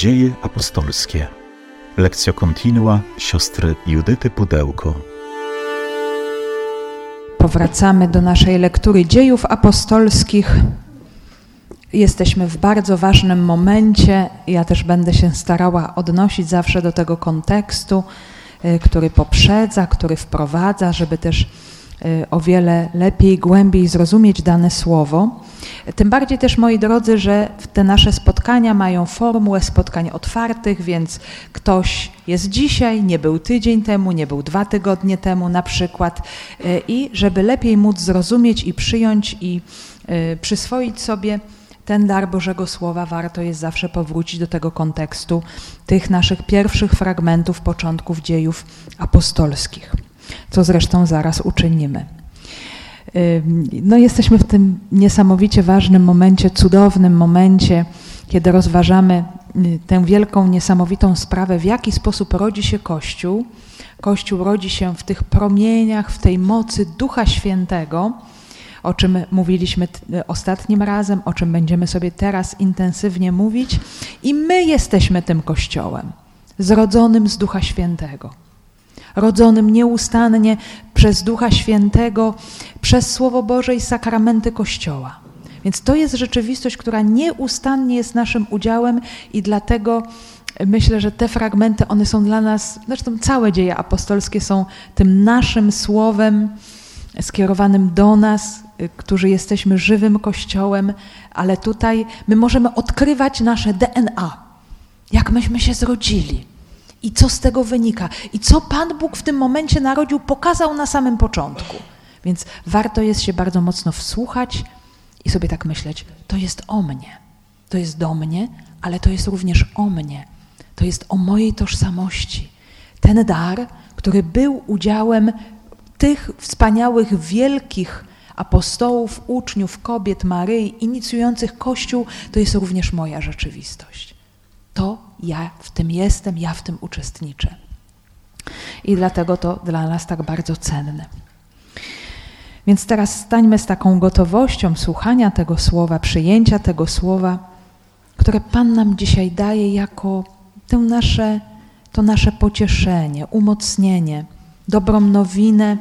Dzieje apostolskie. Lekcja kontinua siostry Judyty Pudełko. Powracamy do naszej lektury dziejów apostolskich. Jesteśmy w bardzo ważnym momencie. Ja też będę się starała odnosić zawsze do tego kontekstu, y, który poprzedza, który wprowadza, żeby też o wiele lepiej, głębiej zrozumieć dane słowo. Tym bardziej też, moi drodzy, że te nasze spotkania mają formułę spotkań otwartych, więc ktoś jest dzisiaj, nie był tydzień temu, nie był dwa tygodnie temu na przykład. Y, I żeby lepiej móc zrozumieć i przyjąć i przyswoić sobie ten dar Bożego Słowa, warto jest zawsze powrócić do tego kontekstu tych naszych pierwszych fragmentów, początków dziejów apostolskich, co zresztą zaraz uczynimy. No, jesteśmy w tym niesamowicie ważnym momencie, cudownym momencie, kiedy rozważamy y, tę wielką, niesamowitą sprawę, w jaki sposób rodzi się Kościół. Kościół rodzi się w tych promieniach, w tej mocy Ducha Świętego o czym mówiliśmy ostatnim razem, o czym będziemy sobie teraz intensywnie mówić. I my jesteśmy tym Kościołem, zrodzonym z Ducha Świętego, rodzonym nieustannie przez Ducha Świętego, przez Słowo Boże i sakramenty Kościoła. Więc to jest rzeczywistość, która nieustannie jest naszym udziałem i dlatego myślę, że te fragmenty, one są dla nas, zresztą całe dzieje apostolskie są tym naszym słowem skierowanym do nas, którzy jesteśmy żywym Kościołem, ale tutaj my możemy odkrywać nasze DNA, jak myśmy się zrodzili i co z tego wynika, i co Pan Bóg w tym momencie narodził, pokazał na samym początku. Więc warto jest się bardzo mocno wsłuchać i sobie tak myśleć: to jest o mnie, to jest do mnie, ale to jest również o mnie, to jest o mojej tożsamości. Ten dar, który był udziałem tych wspaniałych, wielkich apostołów, uczniów, kobiet, Maryi, inicjujących Kościół, to jest również moja rzeczywistość. To ja w tym jestem, ja w tym uczestniczę. I dlatego to dla nas tak bardzo cenne. Więc teraz stańmy z taką gotowością słuchania tego słowa, przyjęcia tego słowa, które Pan nam dzisiaj daje jako to nasze, to nasze pocieszenie, umocnienie, dobrą nowinę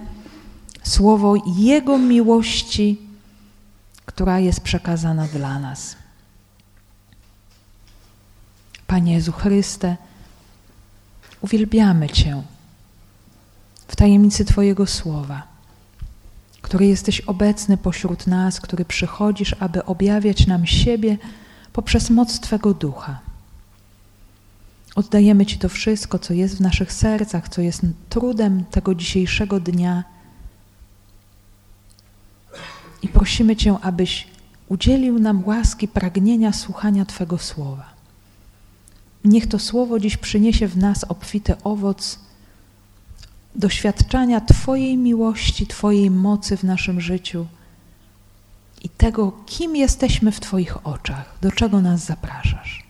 słowo Jego miłości, która jest przekazana dla nas. Panie Jezu Chryste, uwielbiamy Cię w tajemnicy Twojego słowa, który jesteś obecny pośród nas, który przychodzisz, aby objawiać nam siebie poprzez moc Twego ducha. Oddajemy Ci to wszystko, co jest w naszych sercach, co jest trudem tego dzisiejszego dnia i prosimy Cię, abyś udzielił nam łaski pragnienia słuchania Twego słowa. Niech to słowo dziś przyniesie w nas obfity owoc doświadczania Twojej miłości, Twojej mocy w naszym życiu i tego, kim jesteśmy w Twoich oczach, do czego nas zapraszasz.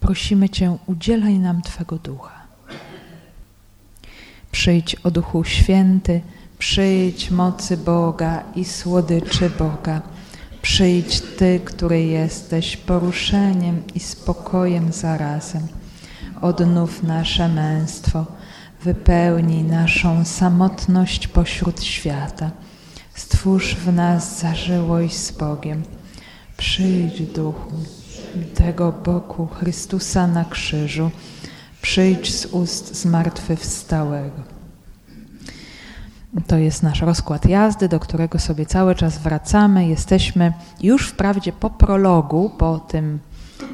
Prosimy Cię, udzielaj nam Twego ducha. Przyjdź o Duchu Święty, Przyjdź mocy Boga i słodyczy Boga. Przyjdź Ty, który jesteś poruszeniem i spokojem zarazem. Odnów nasze męstwo, wypełnij naszą samotność pośród świata. Stwórz w nas zażyłość z Bogiem. Przyjdź, Duchu, tego boku Chrystusa na krzyżu. Przyjdź z ust zmartwychwstałego. To jest nasz rozkład jazdy, do którego sobie cały czas wracamy. Jesteśmy już wprawdzie po prologu, po tym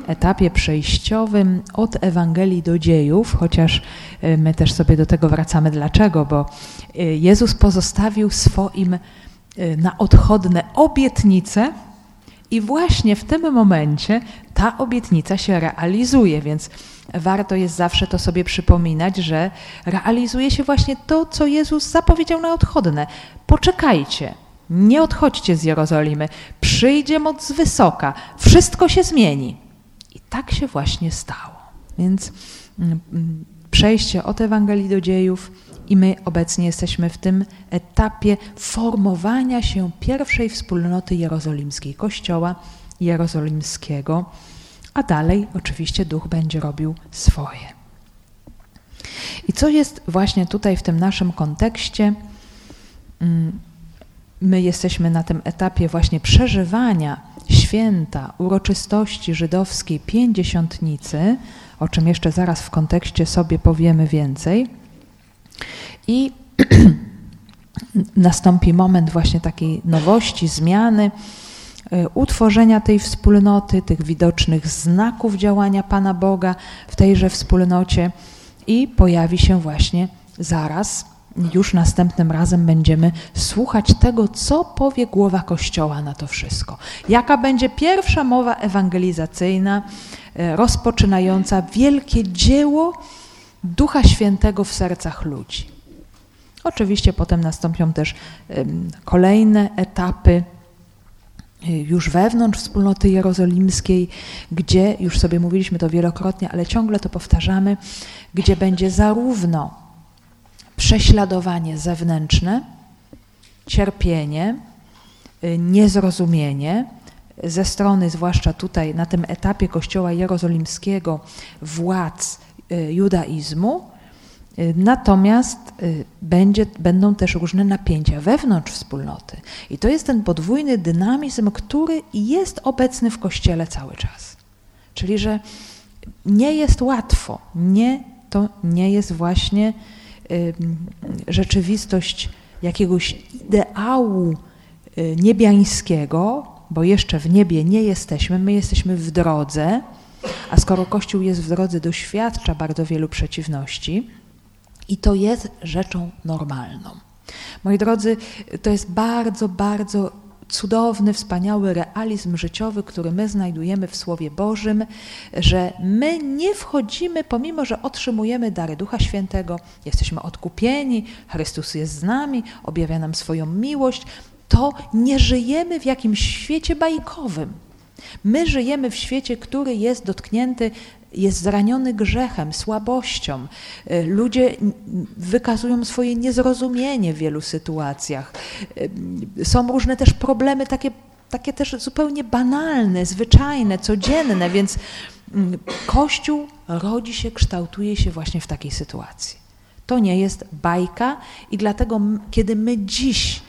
etapie przejściowym od Ewangelii do dziejów, chociaż y, my też sobie do tego wracamy. Dlaczego? Bo y, Jezus pozostawił swoim y, na odchodne obietnice, i właśnie w tym momencie ta obietnica się realizuje, więc warto jest zawsze to sobie przypominać, że realizuje się właśnie to, co Jezus zapowiedział na odchodne. Poczekajcie, nie odchodźcie z Jerozolimy, przyjdzie moc z wysoka, wszystko się zmieni. I tak się właśnie stało. Więc mm, mm, przejście od Ewangelii do dziejów i my obecnie jesteśmy w tym etapie formowania się pierwszej wspólnoty jerozolimskiej, Kościoła Jerozolimskiego A dalej oczywiście duch będzie robił swoje. I co jest właśnie tutaj w tym naszym kontekście? Mm, my jesteśmy na tym etapie właśnie przeżywania święta, uroczystości żydowskiej pięćdziesiątnicy, o czym jeszcze zaraz w kontekście sobie powiemy więcej. I nastąpi moment właśnie takiej nowości, zmiany, y, utworzenia tej wspólnoty, tych widocznych znaków działania Pana Boga w tejże wspólnocie i pojawi się właśnie zaraz, już następnym razem będziemy słuchać tego, co powie głowa Kościoła na to wszystko. Jaka będzie pierwsza mowa ewangelizacyjna, y, rozpoczynająca wielkie dzieło Ducha Świętego w sercach ludzi. Oczywiście potem nastąpią też kolejne etapy y, już wewnątrz wspólnoty jerozolimskiej, gdzie, już sobie mówiliśmy to wielokrotnie, ale ciągle to powtarzamy, gdzie będzie zarówno prześladowanie zewnętrzne, cierpienie, y, niezrozumienie ze strony, zwłaszcza tutaj na tym etapie Kościoła Jerozolimskiego, władz judaizmu, Y, natomiast y, będzie, będą też różne napięcia wewnątrz wspólnoty. I to jest ten podwójny dynamizm, który jest obecny w Kościele cały czas. Czyli, że nie jest łatwo, nie, to nie jest właśnie y, rzeczywistość jakiegoś ideału y, niebiańskiego, bo jeszcze w niebie nie jesteśmy, my jesteśmy w drodze, a skoro Kościół jest w drodze, doświadcza bardzo wielu przeciwności, i to jest rzeczą normalną. Moi drodzy, to jest bardzo, bardzo cudowny, wspaniały realizm życiowy, który my znajdujemy w Słowie Bożym, że my nie wchodzimy, pomimo że otrzymujemy dary Ducha Świętego, jesteśmy odkupieni, Chrystus jest z nami, objawia nam swoją miłość, to nie żyjemy w jakimś świecie bajkowym. My żyjemy w świecie, który jest dotknięty jest zraniony grzechem, słabością. Y, ludzie wykazują swoje niezrozumienie w wielu sytuacjach. Y, są różne też problemy takie, takie też zupełnie banalne, zwyczajne, codzienne, więc Kościół rodzi się, kształtuje się właśnie w takiej sytuacji. To nie jest bajka i dlatego, kiedy my dziś,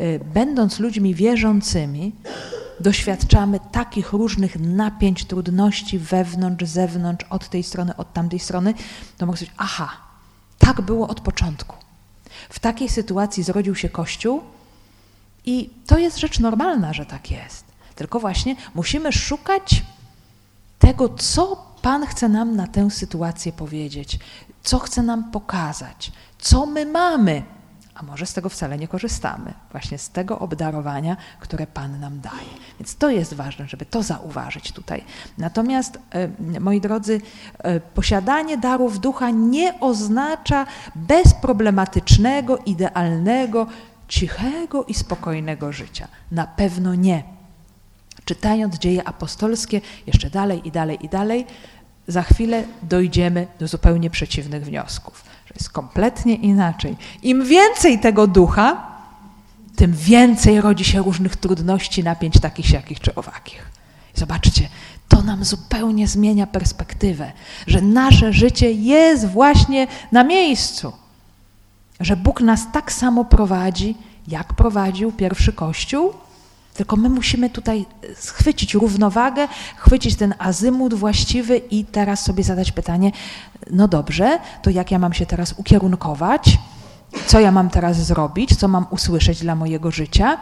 y, będąc ludźmi wierzącymi, doświadczamy takich różnych napięć, trudności wewnątrz, zewnątrz, od tej strony, od tamtej strony, to mogę powiedzieć, aha, tak było od początku. W takiej sytuacji zrodził się Kościół i to jest rzecz normalna, że tak jest. Tylko właśnie musimy szukać tego, co Pan chce nam na tę sytuację powiedzieć, co chce nam pokazać, co my mamy a może z tego wcale nie korzystamy, właśnie z tego obdarowania, które Pan nam daje. Więc to jest ważne, żeby to zauważyć tutaj. Natomiast, moi drodzy, e, posiadanie darów ducha nie oznacza bezproblematycznego, idealnego, cichego i spokojnego życia. Na pewno nie. Czytając dzieje apostolskie, jeszcze dalej i dalej i dalej, za chwilę dojdziemy do zupełnie przeciwnych wniosków jest kompletnie inaczej. Im więcej tego ducha, tym więcej rodzi się różnych trudności, napięć takich, jakich czy owakich. Zobaczcie, to nam zupełnie zmienia perspektywę, że nasze życie jest właśnie na miejscu, że Bóg nas tak samo prowadzi, jak prowadził pierwszy Kościół, tylko my musimy tutaj schwycić równowagę, chwycić ten azymut właściwy i teraz sobie zadać pytanie, no dobrze, to jak ja mam się teraz ukierunkować? Co ja mam teraz zrobić? Co mam usłyszeć dla mojego życia?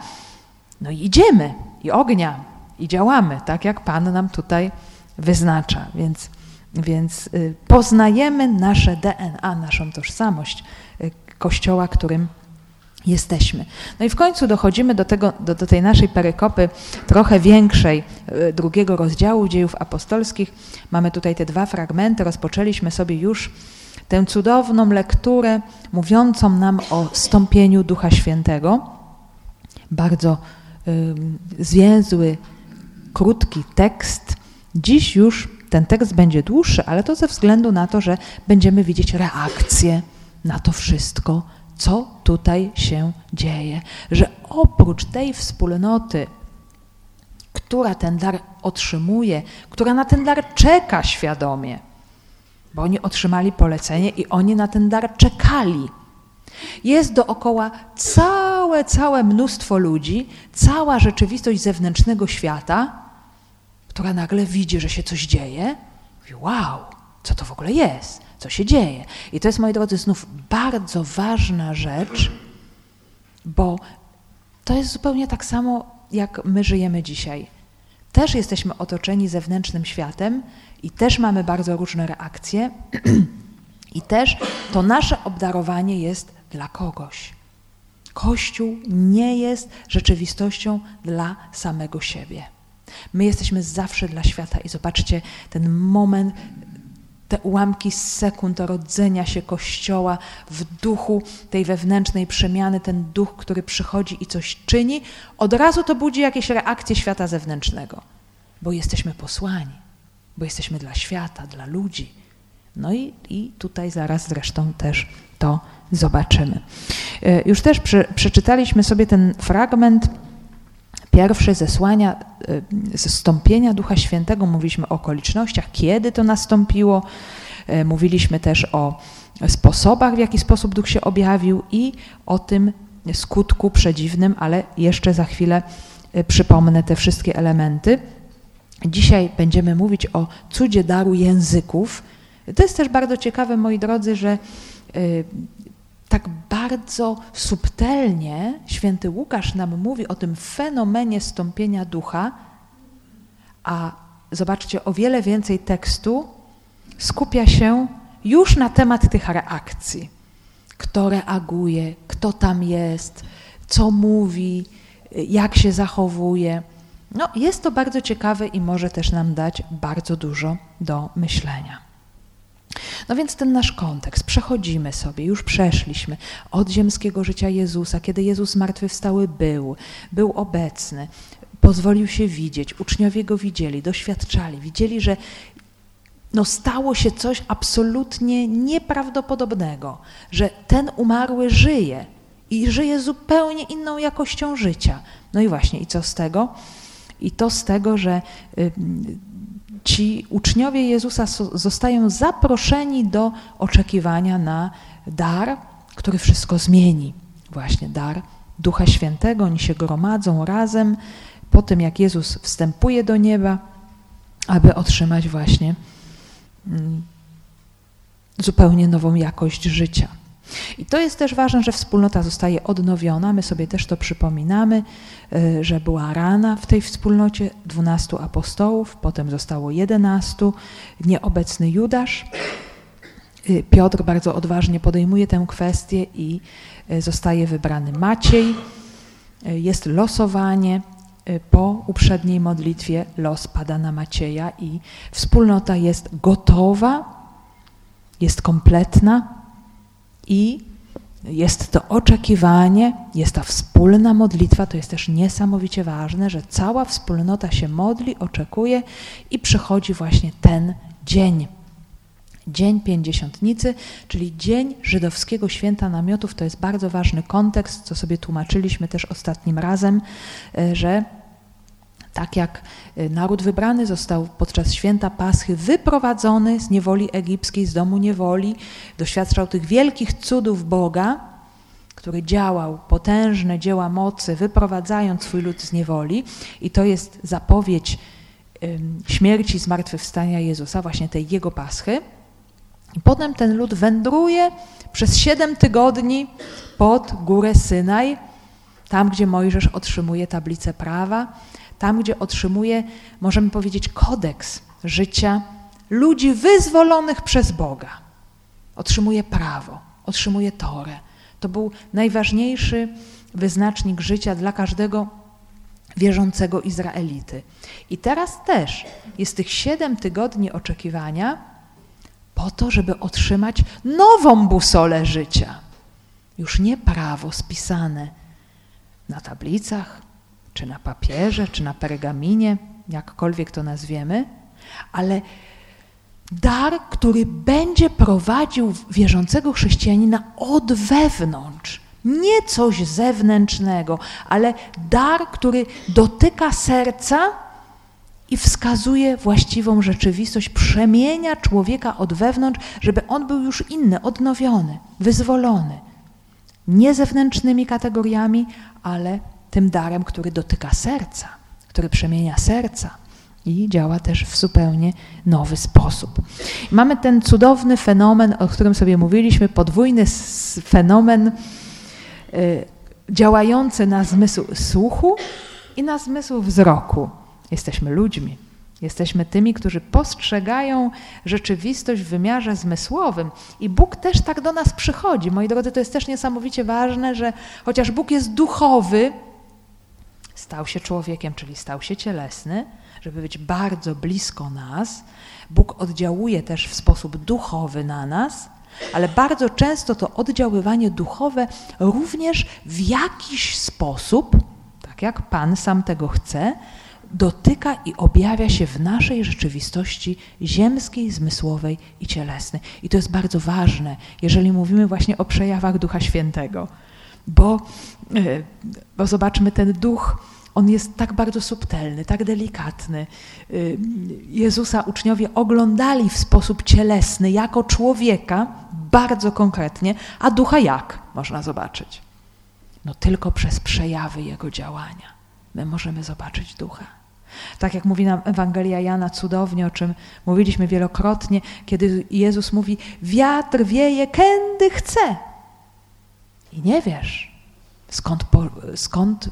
No i idziemy, i ognia, i działamy, tak jak Pan nam tutaj wyznacza. Więc, więc y, poznajemy nasze DNA, naszą tożsamość y, Kościoła, którym jesteśmy. No i w końcu dochodzimy do, tego, do, do tej naszej perykopy trochę większej, e, drugiego rozdziału dziejów apostolskich. Mamy tutaj te dwa fragmenty. Rozpoczęliśmy sobie już tę cudowną lekturę mówiącą nam o stąpieniu Ducha Świętego. Bardzo y, zwięzły, krótki tekst. Dziś już ten tekst będzie dłuższy, ale to ze względu na to, że będziemy widzieć reakcję na to wszystko, co tutaj się dzieje, że oprócz tej wspólnoty, która ten dar otrzymuje, która na ten dar czeka świadomie, bo oni otrzymali polecenie i oni na ten dar czekali. Jest dookoła całe, całe mnóstwo ludzi, cała rzeczywistość zewnętrznego świata, która nagle widzi, że się coś dzieje, mówi: Wow, co to w ogóle jest? Co się dzieje? I to jest, moi drodzy, znów bardzo ważna rzecz, bo to jest zupełnie tak samo, jak my żyjemy dzisiaj. Też jesteśmy otoczeni zewnętrznym światem i też mamy bardzo różne reakcje, i też to nasze obdarowanie jest dla kogoś. Kościół nie jest rzeczywistością dla samego siebie. My jesteśmy zawsze dla świata i zobaczcie ten moment, te ułamki sekund rodzenia się Kościoła w duchu tej wewnętrznej przemiany, ten duch, który przychodzi i coś czyni, od razu to budzi jakieś reakcje świata zewnętrznego, bo jesteśmy posłani, bo jesteśmy dla świata, dla ludzi. No i, i tutaj zaraz zresztą też to zobaczymy. E, już też przeczytaliśmy sobie ten fragment pierwszy zesłania, e, zstąpienia Ducha Świętego. Mówiliśmy o okolicznościach, kiedy to nastąpiło. E, mówiliśmy też o sposobach, w jaki sposób Duch się objawił i o tym skutku przedziwnym, ale jeszcze za chwilę przypomnę te wszystkie elementy. Dzisiaj będziemy mówić o cudzie daru języków. To jest też bardzo ciekawe, moi drodzy, że tak bardzo subtelnie święty Łukasz nam mówi o tym fenomenie stąpienia ducha, a zobaczcie, o wiele więcej tekstu skupia się już na temat tych reakcji. Kto reaguje, kto tam jest, co mówi, jak się zachowuje. No, jest to bardzo ciekawe i może też nam dać bardzo dużo do myślenia. No więc ten nasz kontekst, przechodzimy sobie, już przeszliśmy od ziemskiego życia Jezusa, kiedy Jezus zmartwychwstały był, był obecny, pozwolił się widzieć, uczniowie Go widzieli, doświadczali, widzieli, że no stało się coś absolutnie nieprawdopodobnego, że ten umarły żyje i żyje zupełnie inną jakością życia. No i właśnie, i co z tego? I to z tego, że ci uczniowie Jezusa zostają zaproszeni do oczekiwania na dar, który wszystko zmieni. Właśnie dar Ducha Świętego. Oni się gromadzą razem po tym, jak Jezus wstępuje do nieba, aby otrzymać właśnie mm, zupełnie nową jakość życia. I to jest też ważne, że wspólnota zostaje odnowiona. My sobie też to przypominamy, y, że była rana w tej wspólnocie dwunastu apostołów, potem zostało jedenastu, nieobecny Judasz. Y, Piotr bardzo odważnie podejmuje tę kwestię i y, zostaje wybrany Maciej. Jest losowanie. Po uprzedniej modlitwie los pada na Macieja i wspólnota jest gotowa, jest kompletna, i jest to oczekiwanie, jest ta wspólna modlitwa, to jest też niesamowicie ważne, że cała wspólnota się modli, oczekuje i przychodzi właśnie ten dzień. Dzień Pięćdziesiątnicy, czyli dzień żydowskiego święta namiotów, to jest bardzo ważny kontekst, co sobie tłumaczyliśmy też ostatnim razem, e, że tak jak y, naród wybrany został podczas święta Paschy wyprowadzony z niewoli egipskiej, z domu niewoli, doświadczał tych wielkich cudów Boga, który działał potężne dzieła mocy, wyprowadzając swój lud z niewoli, i to jest zapowiedź śmierci, zmartwychwstania Jezusa, właśnie tej jego Paschy. I potem ten lud wędruje przez siedem tygodni pod górę Synaj, tam gdzie Mojżesz otrzymuje tablicę prawa tam gdzie otrzymuje, możemy powiedzieć, kodeks życia ludzi wyzwolonych przez Boga. Otrzymuje prawo, otrzymuje Torę. To był najważniejszy wyznacznik życia dla każdego wierzącego Izraelity. I teraz też jest tych siedem tygodni oczekiwania po to, żeby otrzymać nową busolę życia. Już nie prawo spisane na tablicach, czy na papierze, czy na pergaminie, jakkolwiek to nazwiemy, ale dar, który będzie prowadził wierzącego chrześcijanina od wewnątrz. Nie coś zewnętrznego, ale dar, który dotyka serca i wskazuje właściwą rzeczywistość, przemienia człowieka od wewnątrz, żeby on był już inny, odnowiony, wyzwolony. Nie zewnętrznymi kategoriami, ale tym darem, który dotyka serca, który przemienia serca i działa też w zupełnie nowy sposób. Mamy ten cudowny fenomen, o którym sobie mówiliśmy, podwójny fenomen y, działający na zmysł słuchu i na zmysł wzroku. Jesteśmy ludźmi. Jesteśmy tymi, którzy postrzegają rzeczywistość w wymiarze zmysłowym. I Bóg też tak do nas przychodzi. Moi drodzy, to jest też niesamowicie ważne, że chociaż Bóg jest duchowy, stał się człowiekiem, czyli stał się cielesny, żeby być bardzo blisko nas. Bóg oddziałuje też w sposób duchowy na nas, ale bardzo często to oddziaływanie duchowe również w jakiś sposób, tak jak Pan sam tego chce, dotyka i objawia się w naszej rzeczywistości ziemskiej, zmysłowej i cielesnej. I to jest bardzo ważne, jeżeli mówimy właśnie o przejawach Ducha Świętego, bo, e, bo zobaczmy, ten duch, on jest tak bardzo subtelny, tak delikatny. E, Jezusa uczniowie oglądali w sposób cielesny, jako człowieka, bardzo konkretnie, a ducha jak można zobaczyć? No tylko przez przejawy Jego działania my możemy zobaczyć ducha. Tak jak mówi nam Ewangelia Jana cudownie, o czym mówiliśmy wielokrotnie, kiedy Jezus mówi: Wiatr wieje, kędy chce. I nie wiesz, skąd, po, skąd,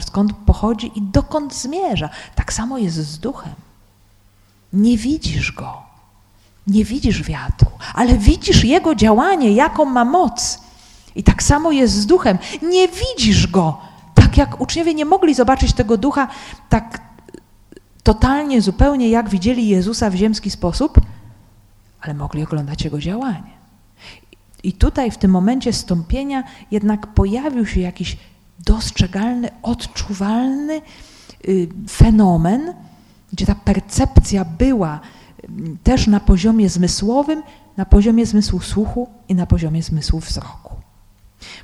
skąd pochodzi i dokąd zmierza. Tak samo jest z duchem. Nie widzisz go, nie widzisz wiatru, ale widzisz jego działanie, jaką ma moc. I tak samo jest z duchem. Nie widzisz go, tak jak uczniowie nie mogli zobaczyć tego ducha tak totalnie, zupełnie jak widzieli Jezusa w ziemski sposób, ale mogli oglądać jego działanie. I tutaj w tym momencie stąpienia jednak pojawił się jakiś dostrzegalny, odczuwalny y, fenomen, gdzie ta percepcja była mm, też na poziomie zmysłowym, na poziomie zmysłu słuchu i na poziomie zmysłu wzroku.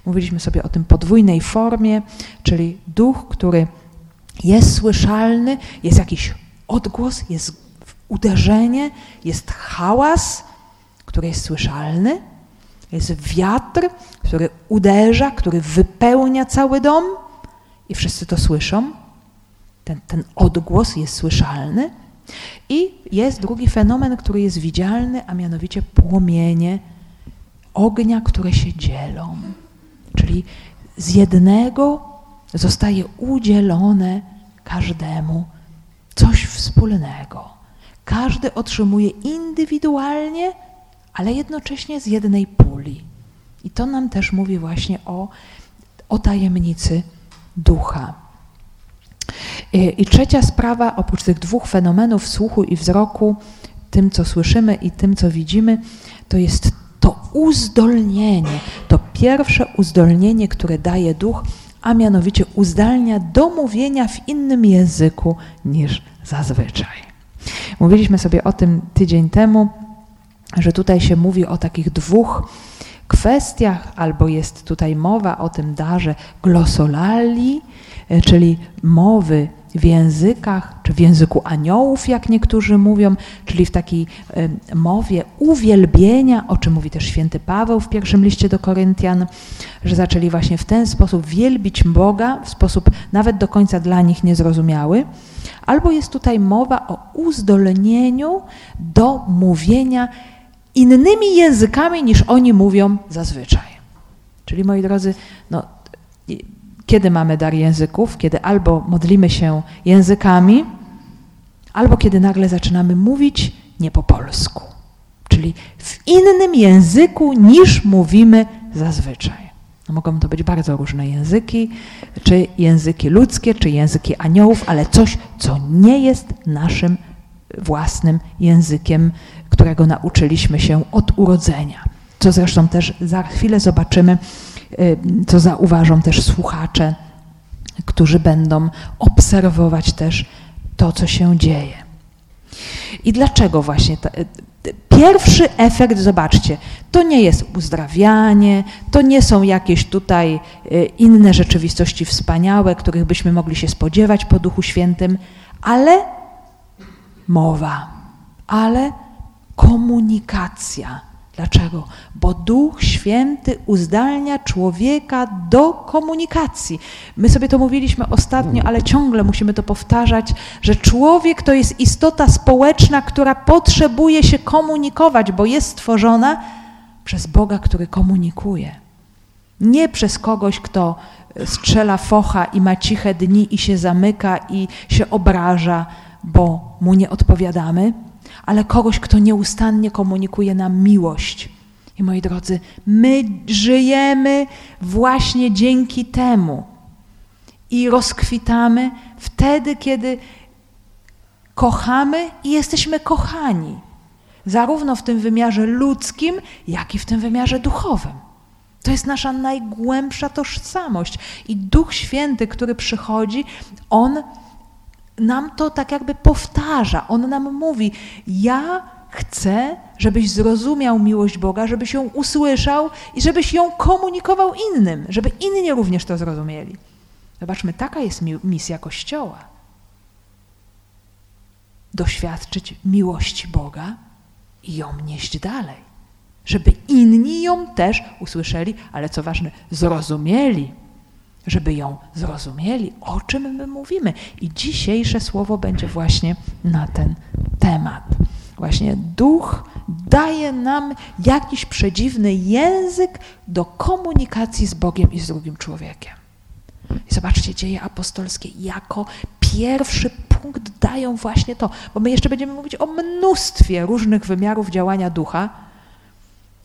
Mówiliśmy sobie o tym podwójnej formie, czyli duch, który jest słyszalny, jest jakiś odgłos, jest uderzenie, jest hałas, który jest słyszalny, jest wiatr, który uderza, który wypełnia cały dom i wszyscy to słyszą. Ten, ten odgłos jest słyszalny. I jest drugi fenomen, który jest widzialny, a mianowicie płomienie ognia, które się dzielą. Czyli z jednego zostaje udzielone każdemu coś wspólnego. Każdy otrzymuje indywidualnie, ale jednocześnie z jednej puli. I to nam też mówi właśnie o, o tajemnicy ducha. I trzecia sprawa, oprócz tych dwóch fenomenów słuchu i wzroku, tym co słyszymy i tym co widzimy, to jest to uzdolnienie, to pierwsze uzdolnienie, które daje duch, a mianowicie uzdalnia do mówienia w innym języku niż zazwyczaj. Mówiliśmy sobie o tym tydzień temu, że tutaj się mówi o takich dwóch kwestiach, albo jest tutaj mowa o tym darze glosolali, czyli mowy w językach, czy w języku aniołów, jak niektórzy mówią, czyli w takiej mowie uwielbienia, o czym mówi też święty Paweł w pierwszym liście do Koryntian, że zaczęli właśnie w ten sposób wielbić Boga, w sposób nawet do końca dla nich niezrozumiały. Albo jest tutaj mowa o uzdolnieniu do mówienia innymi językami niż oni mówią zazwyczaj. Czyli moi drodzy, no, kiedy mamy dar języków? Kiedy albo modlimy się językami, albo kiedy nagle zaczynamy mówić nie po polsku, czyli w innym języku niż mówimy zazwyczaj. No mogą to być bardzo różne języki, czy języki ludzkie, czy języki aniołów, ale coś, co nie jest naszym własnym językiem, którego nauczyliśmy się od urodzenia. Co zresztą też za chwilę zobaczymy Y, co zauważą też słuchacze, którzy będą obserwować też to, co się dzieje. I dlaczego właśnie? Ta, y, pierwszy efekt, zobaczcie, to nie jest uzdrawianie, to nie są jakieś tutaj y, inne rzeczywistości wspaniałe, których byśmy mogli się spodziewać po Duchu Świętym, ale mowa, ale komunikacja. Dlaczego? Bo Duch Święty uzdalnia człowieka do komunikacji. My sobie to mówiliśmy ostatnio, ale ciągle musimy to powtarzać, że człowiek to jest istota społeczna, która potrzebuje się komunikować, bo jest stworzona przez Boga, który komunikuje. Nie przez kogoś, kto strzela focha i ma ciche dni i się zamyka i się obraża, bo mu nie odpowiadamy ale kogoś, kto nieustannie komunikuje nam miłość. I moi drodzy, my żyjemy właśnie dzięki temu i rozkwitamy wtedy, kiedy kochamy i jesteśmy kochani, zarówno w tym wymiarze ludzkim, jak i w tym wymiarze duchowym. To jest nasza najgłębsza tożsamość. I Duch Święty, który przychodzi, on nam to tak jakby powtarza. On nam mówi: Ja chcę, żebyś zrozumiał miłość Boga, żebyś ją usłyszał i żebyś ją komunikował innym, żeby inni również to zrozumieli. Zobaczmy, taka jest misja Kościoła. Doświadczyć miłości Boga i ją nieść dalej, żeby inni ją też usłyszeli, ale co ważne, zrozumieli żeby ją zrozumieli, o czym my mówimy. I dzisiejsze słowo będzie właśnie na ten temat. Właśnie duch daje nam jakiś przedziwny język do komunikacji z Bogiem i z drugim człowiekiem. I zobaczcie, dzieje apostolskie jako pierwszy punkt dają właśnie to, bo my jeszcze będziemy mówić o mnóstwie różnych wymiarów działania ducha,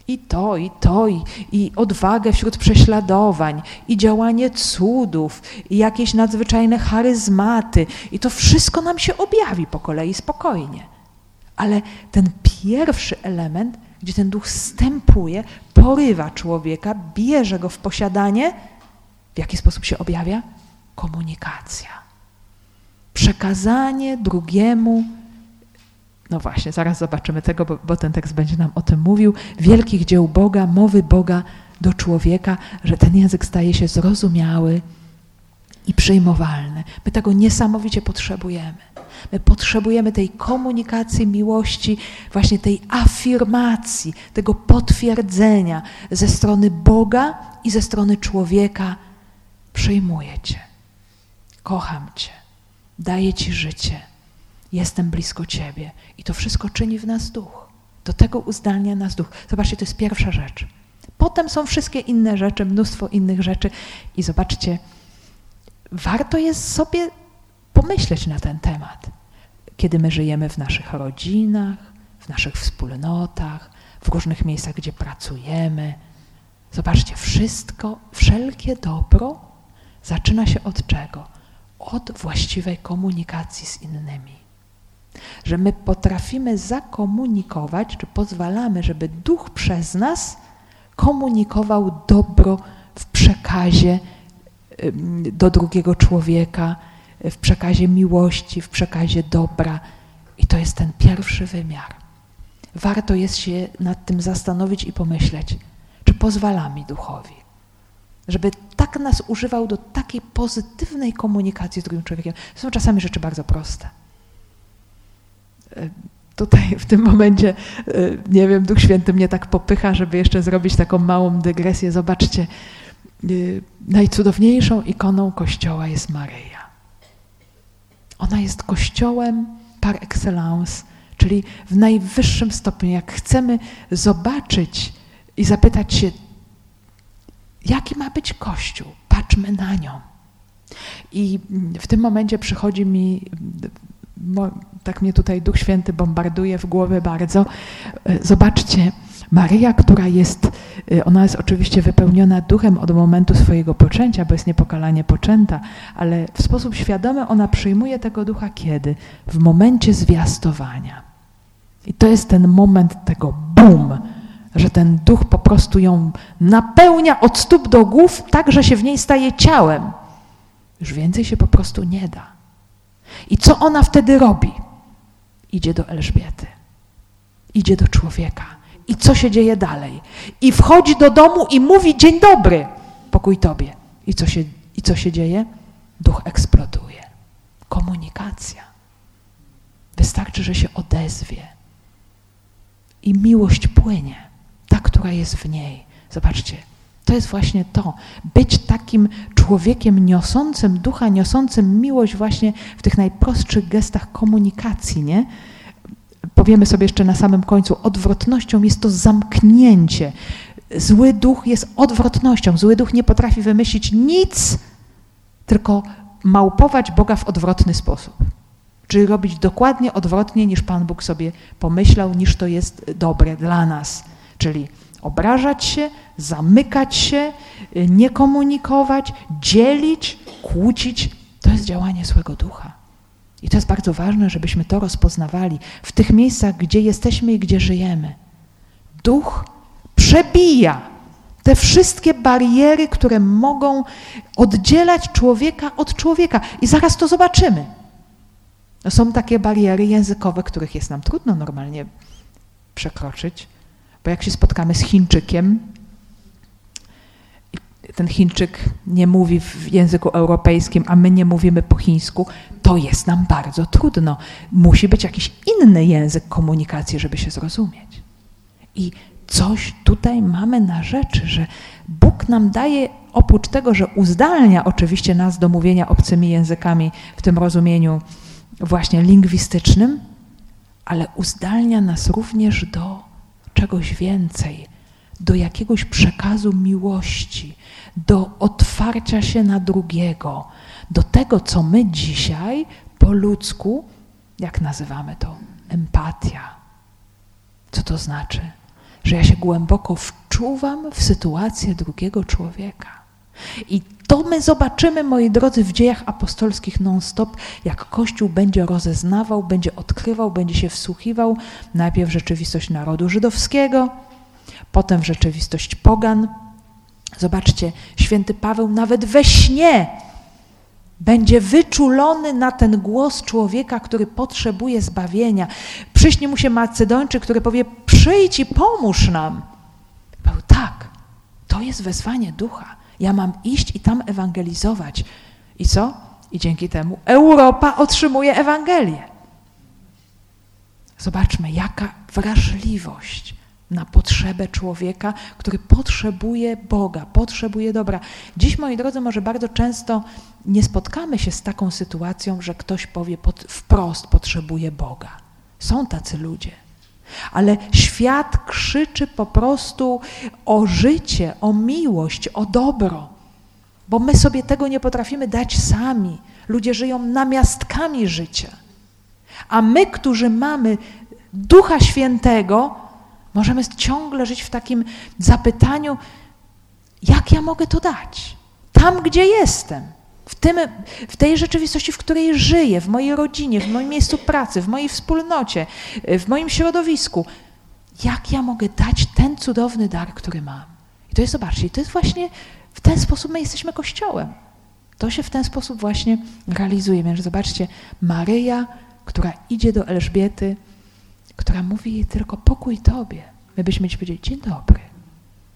i to, i to, i, i odwagę wśród prześladowań, i działanie cudów, i jakieś nadzwyczajne charyzmaty. I to wszystko nam się objawi po kolei spokojnie. Ale ten pierwszy element, gdzie ten duch stępuje, porywa człowieka, bierze go w posiadanie, w jaki sposób się objawia? Komunikacja. Przekazanie drugiemu no właśnie, zaraz zobaczymy tego, bo, bo, ten tekst będzie nam o tym mówił. Wielkich dzieł Boga, mowy Boga do człowieka, że ten język staje się zrozumiały i przyjmowalny. My tego niesamowicie potrzebujemy. My potrzebujemy tej komunikacji miłości, właśnie tej afirmacji, tego potwierdzenia ze strony Boga i ze strony człowieka. Przyjmuję Cię, kocham Cię, daję Ci życie jestem blisko Ciebie. I to wszystko czyni w nas duch. Do tego uzdalnia nas duch. Zobaczcie, to jest pierwsza rzecz. Potem są wszystkie inne rzeczy, mnóstwo innych rzeczy. I zobaczcie, warto jest sobie pomyśleć na ten temat. Kiedy my żyjemy w naszych rodzinach, w naszych wspólnotach, w różnych miejscach, gdzie pracujemy. Zobaczcie, wszystko, wszelkie dobro zaczyna się od czego? Od właściwej komunikacji z innymi że my potrafimy zakomunikować, czy pozwalamy, żeby duch przez nas komunikował dobro w przekazie do drugiego człowieka, w przekazie miłości, w przekazie dobra. I to jest ten pierwszy wymiar. Warto jest się nad tym zastanowić i pomyśleć, czy pozwalamy duchowi, żeby tak nas używał do takiej pozytywnej komunikacji z drugim człowiekiem. Są czasami rzeczy bardzo proste tutaj w tym momencie, e, nie wiem, Duch Święty mnie tak popycha, żeby jeszcze zrobić taką małą dygresję. Zobaczcie, e, najcudowniejszą ikoną Kościoła jest Maryja. Ona jest Kościołem par excellence, czyli w najwyższym stopniu. Jak chcemy zobaczyć i zapytać się, jaki ma być Kościół, patrzmy na nią. I w tym momencie przychodzi mi tak mnie tutaj Duch Święty bombarduje w głowę bardzo. E, zobaczcie, Maryja, która jest, e, ona jest oczywiście wypełniona duchem od momentu swojego poczęcia, bo jest niepokalanie poczęta, ale w sposób świadomy ona przyjmuje tego ducha kiedy? W momencie zwiastowania. I to jest ten moment tego bum, że ten duch po prostu ją napełnia od stóp do głów, tak, że się w niej staje ciałem. Już więcej się po prostu nie da. I co ona wtedy robi? Idzie do Elżbiety, idzie do człowieka. I co się dzieje dalej? I wchodzi do domu i mówi: Dzień dobry, pokój tobie. I co się, i co się dzieje? Duch eksploduje. Komunikacja. Wystarczy, że się odezwie. I miłość płynie, ta, która jest w niej. Zobaczcie, to jest właśnie to. Być takim człowiekiem niosącym ducha, niosącym miłość właśnie w tych najprostszych gestach komunikacji, nie? Powiemy sobie jeszcze na samym końcu, odwrotnością jest to zamknięcie. Zły duch jest odwrotnością. Zły duch nie potrafi wymyślić nic, tylko małpować Boga w odwrotny sposób. Czyli robić dokładnie odwrotnie niż Pan Bóg sobie pomyślał, niż to jest dobre dla nas. Czyli obrażać się, zamykać się, nie komunikować, dzielić, kłócić. To jest działanie złego ducha. I to jest bardzo ważne, żebyśmy to rozpoznawali w tych miejscach, gdzie jesteśmy i gdzie żyjemy. Duch przebija te wszystkie bariery, które mogą oddzielać człowieka od człowieka. I zaraz to zobaczymy. No są takie bariery językowe, których jest nam trudno normalnie przekroczyć, bo jak się spotkamy z Chińczykiem, ten Chińczyk nie mówi w języku europejskim, a my nie mówimy po chińsku, to jest nam bardzo trudno. Musi być jakiś inny język komunikacji, żeby się zrozumieć. I coś tutaj mamy na rzeczy, że Bóg nam daje, oprócz tego, że uzdalnia oczywiście nas do mówienia obcymi językami w tym rozumieniu właśnie lingwistycznym, ale uzdalnia nas również do czegoś więcej, do jakiegoś przekazu miłości, do otwarcia się na drugiego, do tego, co my dzisiaj po ludzku, jak nazywamy to, empatia. Co to znaczy? Że ja się głęboko wczuwam w sytuację drugiego człowieka. I to my zobaczymy, moi drodzy, w dziejach apostolskich non-stop, jak Kościół będzie rozeznawał, będzie odkrywał, będzie się wsłuchiwał najpierw w rzeczywistość narodu żydowskiego, potem w rzeczywistość pogan. Zobaczcie, święty Paweł nawet we śnie będzie wyczulony na ten głos człowieka, który potrzebuje zbawienia. Przyśnie mu się Macedończyk, który powie: Przyjdź i pomóż nam. Paweł, tak, to jest wezwanie ducha. Ja mam iść i tam ewangelizować. I co? I dzięki temu Europa otrzymuje Ewangelię. Zobaczmy, jaka wrażliwość na potrzebę człowieka, który potrzebuje Boga, potrzebuje dobra. Dziś, moi drodzy, może bardzo często nie spotkamy się z taką sytuacją, że ktoś powie pod, wprost potrzebuje Boga. Są tacy ludzie. Ale świat krzyczy po prostu o życie, o miłość, o dobro, bo my sobie tego nie potrafimy dać sami. Ludzie żyją namiastkami życia. A my, którzy mamy Ducha Świętego, możemy ciągle żyć w takim zapytaniu, jak ja mogę to dać? Tam, gdzie jestem, w, tym, w tej rzeczywistości, w której żyję, w mojej rodzinie, w moim miejscu pracy, w mojej wspólnocie, w moim środowisku, jak ja mogę dać ten cudowny dar, który mam? I to jest, zobaczcie, to jest właśnie w ten sposób my jesteśmy Kościołem. To się w ten sposób właśnie realizuje. Więc zobaczcie, Maryja, która idzie do Elżbiety, która mówi jej tylko pokój Tobie. My byśmy ci powiedzieli, dzień dobry.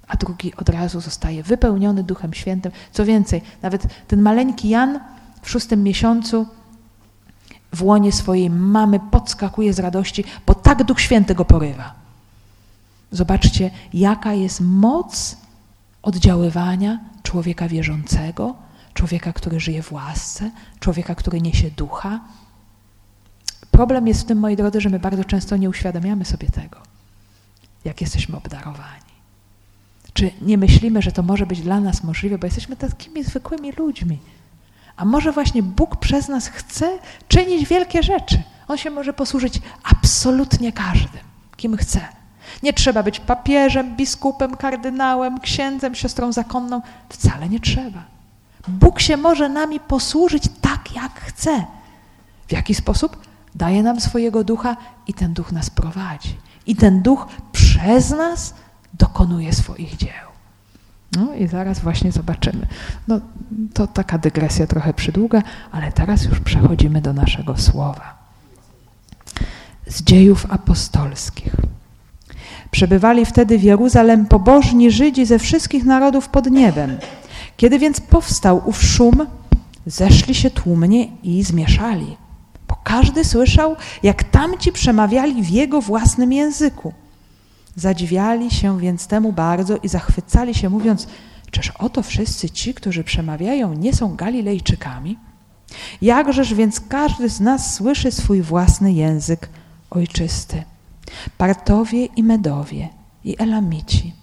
A drugi od razu zostaje wypełniony Duchem Świętym. Co więcej, nawet ten maleńki Jan w szóstym miesiącu w łonie swojej mamy podskakuje z radości, bo tak Duch Święty go porywa. Zobaczcie, jaka jest moc oddziaływania człowieka wierzącego, człowieka, który żyje w łasce, człowieka, który niesie ducha. Problem jest w tym, moi drodzy, że my bardzo często nie uświadamiamy sobie tego, jak jesteśmy obdarowani. Czy nie myślimy, że to może być dla nas możliwe, bo jesteśmy takimi zwykłymi ludźmi. A może właśnie Bóg przez nas chce czynić wielkie rzeczy. On się może posłużyć absolutnie każdym, kim chce. Nie trzeba być papieżem, biskupem, kardynałem, księdzem, siostrą zakonną. Wcale nie trzeba. Bóg się może nami posłużyć tak, jak chce. W jaki sposób? Daje nam swojego ducha i ten duch nas prowadzi. I ten duch przez nas dokonuje swoich dzieł. No i zaraz właśnie zobaczymy. No, to taka dygresja trochę przydługa, ale teraz już przechodzimy do naszego słowa. Z dziejów apostolskich. Przebywali wtedy w Jeruzalem pobożni Żydzi ze wszystkich narodów pod niebem. Kiedy więc powstał ów szum, zeszli się tłumnie i zmieszali, bo Każdy słyszał, jak tamci przemawiali w jego własnym języku. Zadziwiali się więc temu bardzo i zachwycali się, mówiąc: Czyż oto wszyscy ci, którzy przemawiają, nie są Galilejczykami? Jakżeż więc każdy z nas słyszy swój własny język ojczysty? Partowie i Medowie, i Elamici,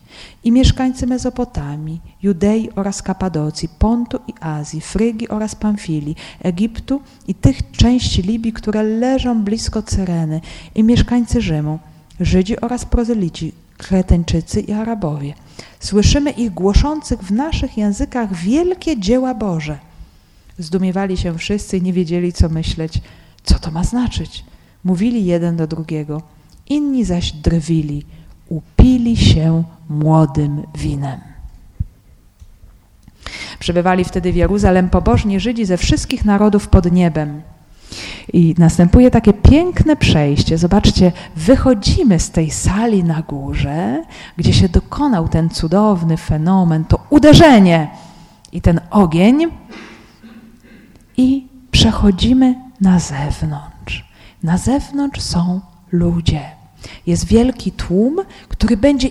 i mieszkańcy Mezopotamii, Judei oraz Kapadocji, Pontu i Azji, Frygi oraz Pamfilii, Egiptu i tych części Libii, które leżą blisko Cyreny, i mieszkańcy Rzymu, Żydzi oraz prozelici, Kreteńczycy i Arabowie. Słyszymy ich głoszących w naszych językach wielkie dzieła Boże. Zdumiewali się wszyscy i nie wiedzieli, co myśleć. Co to ma znaczyć? Mówili jeden do drugiego. Inni zaś drwili, upili się młodym winem. Przebywali wtedy w Jeruzalem pobożni Żydzi ze wszystkich narodów pod niebem. I następuje takie piękne przejście. Zobaczcie, wychodzimy z tej sali na górze, gdzie się dokonał ten cudowny fenomen, to uderzenie i ten ogień, i przechodzimy na zewnątrz. Na zewnątrz są ludzie. Jest wielki tłum, który będzie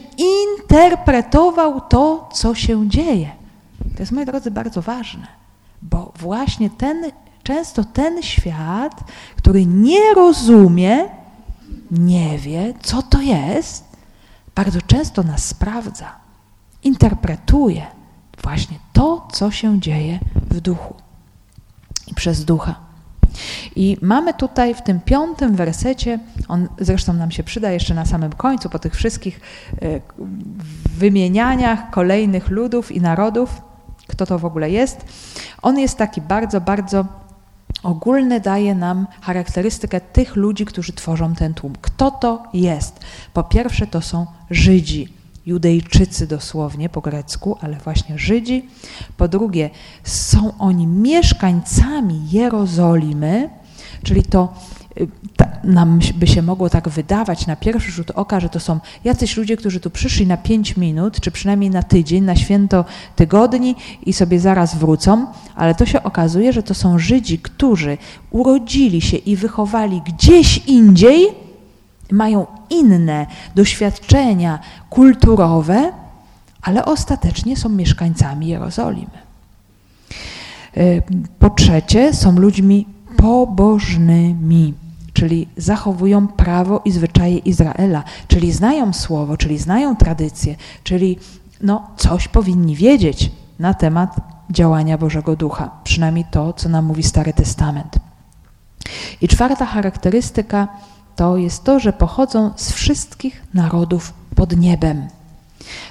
interpretował to, co się dzieje. To jest, moi drodzy, bardzo ważne, bo właśnie ten często ten świat, który nie rozumie, nie wie, co to jest, bardzo często nas sprawdza, interpretuje właśnie to, co się dzieje w duchu i przez ducha. I mamy tutaj w tym piątym wersecie, on zresztą nam się przyda jeszcze na samym końcu, po tych wszystkich e, wymienianiach kolejnych ludów i narodów, kto to w ogóle jest. On jest taki bardzo, bardzo ogólny daje nam charakterystykę tych ludzi, którzy tworzą ten tłum. Kto to jest? Po pierwsze, to są Żydzi, Judejczycy dosłownie po grecku, ale właśnie Żydzi. Po drugie, są oni mieszkańcami Jerozolimy, czyli to nam by się mogło tak wydawać na pierwszy rzut oka, że to są jacyś ludzie, którzy tu przyszli na pięć minut, czy przynajmniej na tydzień, na święto tygodni i sobie zaraz wrócą, ale to się okazuje, że to są Żydzi, którzy urodzili się i wychowali gdzieś indziej, mają inne doświadczenia kulturowe, ale ostatecznie są mieszkańcami Jerozolimy. Y, po trzecie, są ludźmi pobożnymi czyli zachowują prawo i zwyczaje Izraela, czyli znają słowo, czyli znają tradycje, czyli no, coś powinni wiedzieć na temat działania Bożego Ducha, przynajmniej to, co nam mówi Stary Testament. I czwarta charakterystyka to jest to, że pochodzą z wszystkich narodów pod niebem.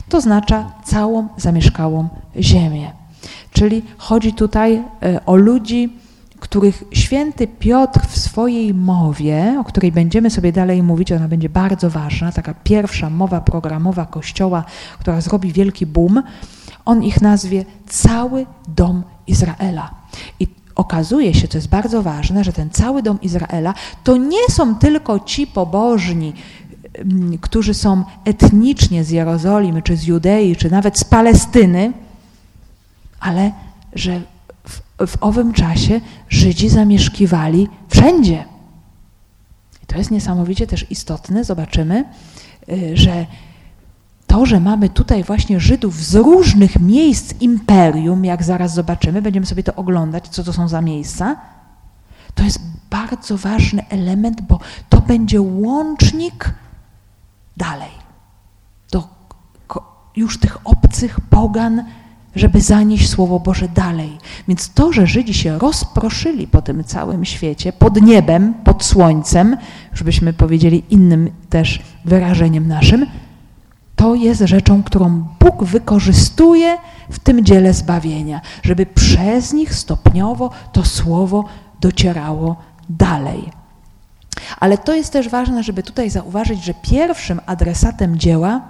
To oznacza całą zamieszkałą ziemię. Czyli chodzi tutaj e, o ludzi, których święty Piotr w swojej mowie, o której będziemy sobie dalej mówić, ona będzie bardzo ważna, taka pierwsza mowa programowa Kościoła, która zrobi wielki boom, on ich nazwie cały dom Izraela. I okazuje się, to jest bardzo ważne, że ten cały dom Izraela to nie są tylko ci pobożni, mm, którzy są etnicznie z Jerozolimy, czy z Judei, czy nawet z Palestyny, ale że w owym czasie Żydzi zamieszkiwali wszędzie. I to jest niesamowicie też istotne. Zobaczymy, y, że to, że mamy tutaj właśnie Żydów z różnych miejsc imperium, jak zaraz zobaczymy, będziemy sobie to oglądać, co to są za miejsca, to jest bardzo ważny element, bo to będzie łącznik dalej do już tych obcych pogan, żeby zanieść Słowo Boże dalej. Więc to, że Żydzi się rozproszyli po tym całym świecie, pod niebem, pod słońcem, żebyśmy powiedzieli innym też wyrażeniem naszym, to jest rzeczą, którą Bóg wykorzystuje w tym dziele zbawienia, żeby przez nich stopniowo to Słowo docierało dalej. Ale to jest też ważne, żeby tutaj zauważyć, że pierwszym adresatem dzieła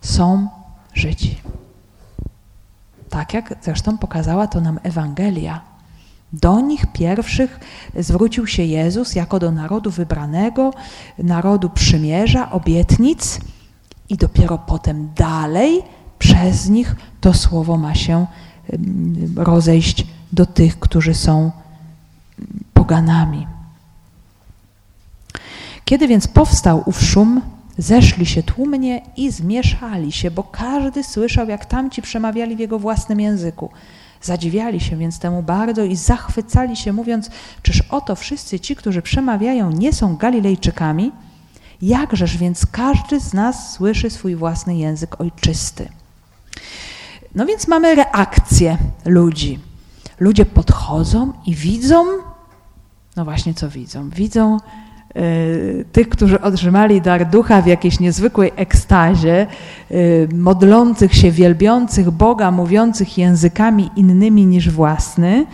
są Żydzi tak jak zresztą pokazała to nam Ewangelia. Do nich pierwszych zwrócił się Jezus jako do narodu wybranego, narodu przymierza, obietnic, i dopiero potem dalej przez nich to słowo ma się rozejść do tych, którzy są poganami. Kiedy więc powstał ów szum, zeszli się tłumnie i zmieszali się, bo każdy słyszał, jak tamci przemawiali w jego własnym języku. Zadziwiali się więc temu bardzo i zachwycali się, mówiąc: Czyż oto wszyscy ci, którzy przemawiają, nie są Galilejczykami? Jakżeż więc każdy z nas słyszy swój własny język ojczysty? No więc mamy reakcję ludzi. Ludzie podchodzą i widzą, no właśnie co widzą? Widzą tych, którzy otrzymali dar ducha w jakiejś niezwykłej ekstazie, y, modlących się, wielbiących Boga, mówiących językami innymi niż własny,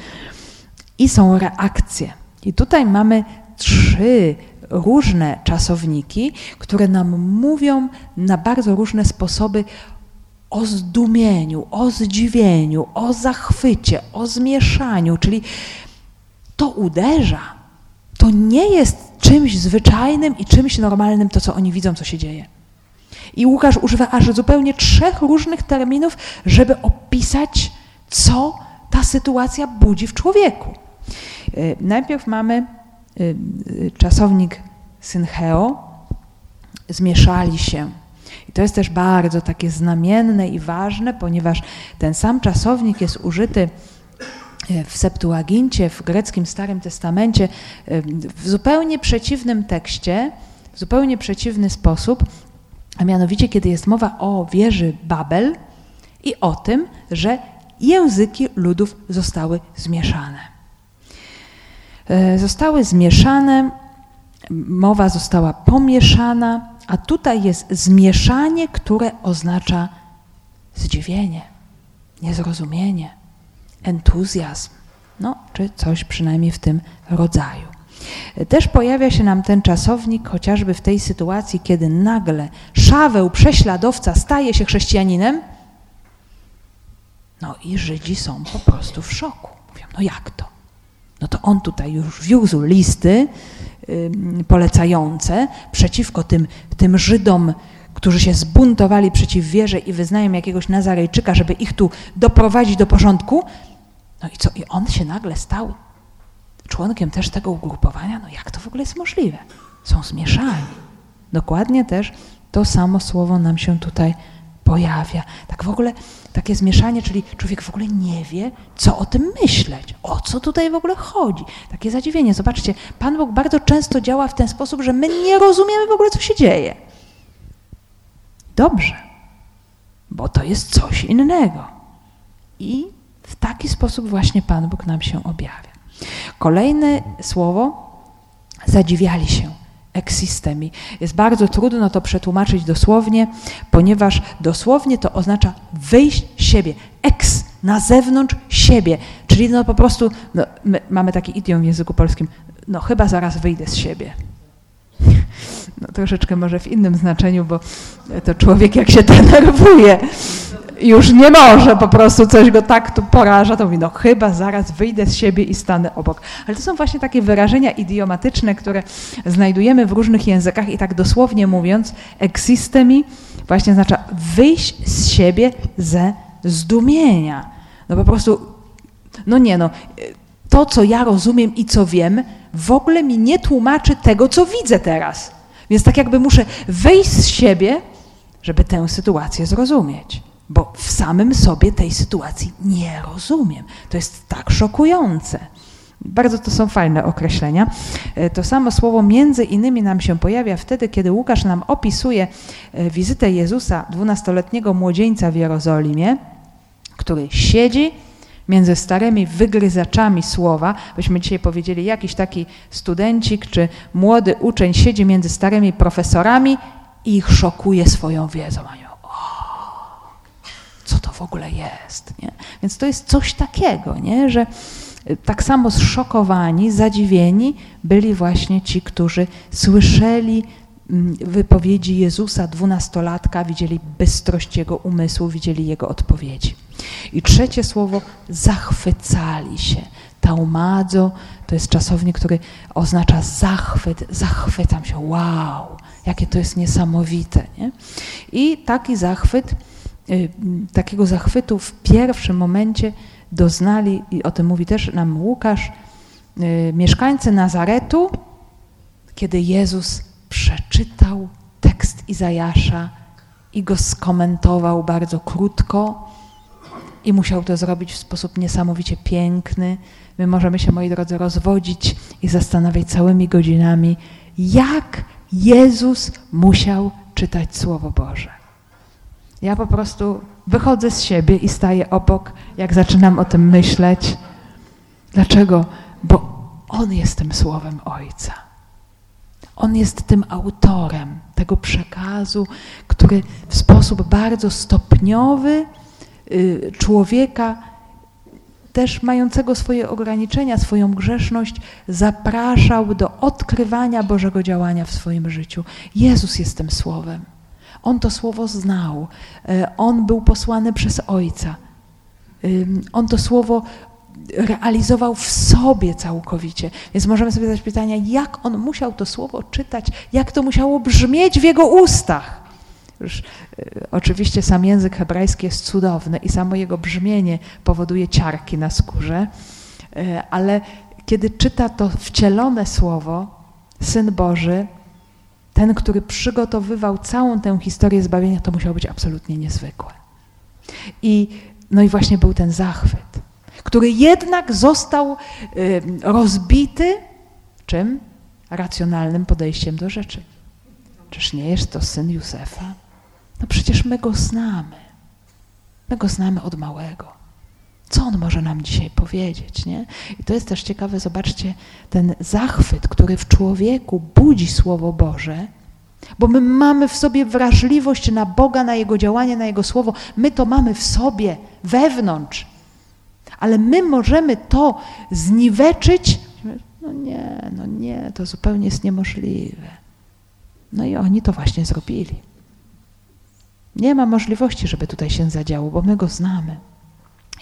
i są reakcje. I tutaj mamy trzy różne czasowniki, które nam mówią na bardzo różne sposoby o zdumieniu, o zdziwieniu, o zachwycie, o zmieszaniu, czyli to uderza. To nie jest czymś zwyczajnym i czymś normalnym to, co oni widzą, co się dzieje. I Łukasz używa aż zupełnie trzech różnych terminów, żeby opisać, co ta sytuacja budzi w człowieku. Y, najpierw mamy y, y, czasownik syncheo, zmieszali się. I to jest też bardzo takie znamienne i ważne, ponieważ ten sam czasownik jest użyty w Septuagincie, w greckim Starym Testamencie, e, w zupełnie przeciwnym tekście, w zupełnie przeciwny sposób, a mianowicie kiedy jest mowa o wieży Babel i o tym, że języki ludów zostały zmieszane. E, zostały zmieszane, mowa została pomieszana, a tutaj jest zmieszanie, które oznacza zdziwienie, niezrozumienie, entuzjazm, no, czy coś przynajmniej w tym rodzaju. Też pojawia się nam ten czasownik chociażby w tej sytuacji, kiedy nagle Szaweł, prześladowca, staje się chrześcijaninem. No i Żydzi są po prostu w szoku. Mówią, no jak to? No to on tutaj już wiózł listy polecające przeciwko tym, tym Żydom, którzy się zbuntowali przeciw wierze i wyznają jakiegoś Nazarejczyka, żeby ich tu doprowadzić do porządku. No i co? I on się nagle stał członkiem też tego ugrupowania? No jak to w ogóle jest możliwe? Są zmieszani. Dokładnie też to samo słowo nam się tutaj pojawia. Tak w ogóle takie zmieszanie, czyli człowiek w ogóle nie wie, co o tym myśleć, o co tutaj w ogóle chodzi. Takie zadziwienie. Zobaczcie, Pan Bóg bardzo często działa w ten sposób, że my nie rozumiemy w ogóle, co się dzieje. Dobrze, bo to jest coś innego. I w taki sposób właśnie Pan Bóg nam się objawia. Kolejne słowo, zadziwiali się eksistemi. Jest bardzo trudno to przetłumaczyć dosłownie, ponieważ dosłownie to oznacza wyjść siebie, ex, na zewnątrz siebie. Czyli no po prostu, no, my mamy taki idiom w języku polskim, no chyba zaraz wyjdę z siebie. No, troszeczkę może w innym znaczeniu, bo to człowiek jak się denerwuje, już nie może, po prostu coś go tak tu poraża, to mówi, no chyba zaraz wyjdę z siebie i stanę obok. Ale to są właśnie takie wyrażenia idiomatyczne, które znajdujemy w różnych językach i tak dosłownie mówiąc, existemi właśnie oznacza wyjść z siebie ze zdumienia. No po prostu, no nie no, to co ja rozumiem i co wiem, w ogóle mi nie tłumaczy tego, co widzę teraz. Więc tak jakby muszę wyjść z siebie, żeby tę sytuację zrozumieć bo w samym sobie tej sytuacji nie rozumiem. To jest tak szokujące. Bardzo to są fajne określenia. E, to samo słowo między innymi nam się pojawia wtedy, kiedy Łukasz nam opisuje e, wizytę Jezusa, dwunastoletniego młodzieńca w Jerozolimie, który siedzi między starymi wygryzaczami słowa. Byśmy dzisiaj powiedzieli, jakiś taki studencik czy młody uczeń siedzi między starymi profesorami i ich szokuje swoją wiedzą co to w ogóle jest. Nie? Więc to jest coś takiego, nie? że y, tak samo zszokowani, zadziwieni byli właśnie ci, którzy słyszeli mm, wypowiedzi Jezusa, dwunastolatka, widzieli bystrość Jego umysłu, widzieli Jego odpowiedzi. I trzecie słowo, zachwycali się. Taumadzo to jest czasownik, który oznacza zachwyt, zachwytam się, wow, jakie to jest niesamowite. Nie? I taki zachwyt takiego zachwytu w pierwszym momencie doznali, i o tym mówi też nam Łukasz, y, mieszkańcy Nazaretu, kiedy Jezus przeczytał tekst Izajasza i go skomentował bardzo krótko i musiał to zrobić w sposób niesamowicie piękny. My możemy się, moi drodzy, rozwodzić i zastanawiać całymi godzinami, jak Jezus musiał czytać Słowo Boże. Ja po prostu wychodzę z siebie i staję obok, jak zaczynam o tym myśleć. Dlaczego? Bo On jest tym Słowem Ojca. On jest tym autorem tego przekazu, który w sposób bardzo stopniowy y, człowieka, też mającego swoje ograniczenia, swoją grzeszność, zapraszał do odkrywania Bożego działania w swoim życiu. Jezus jest tym Słowem. On to Słowo znał. Y, on był posłany przez Ojca. On to Słowo realizował w sobie całkowicie. Więc możemy sobie zadać pytanie, jak on musiał to słowo czytać, jak to musiało brzmieć w jego ustach. Już, y, oczywiście sam język hebrajski jest cudowny i samo jego brzmienie powoduje ciarki na skórze, y, ale kiedy czyta to wcielone słowo, Syn Boży, ten, który przygotowywał całą tę historię zbawienia, to musiało być absolutnie niezwykłe. I, no i właśnie był ten zachwyt który jednak został rozbity czym? Racjonalnym podejściem do rzeczy. Czyż nie jest to syn Józefa? No przecież my go znamy. My go znamy od małego. Co on może nam dzisiaj powiedzieć, nie? I to jest też ciekawe, zobaczcie, ten zachwyt, który w człowieku budzi Słowo Boże, bo my mamy w sobie wrażliwość na Boga, na Jego działanie, na Jego Słowo. My to mamy w sobie, wewnątrz ale my możemy to zniweczyć. No nie, no nie, to zupełnie jest niemożliwe. No i oni to właśnie zrobili. Nie ma możliwości, żeby tutaj się zadziało, bo my go znamy.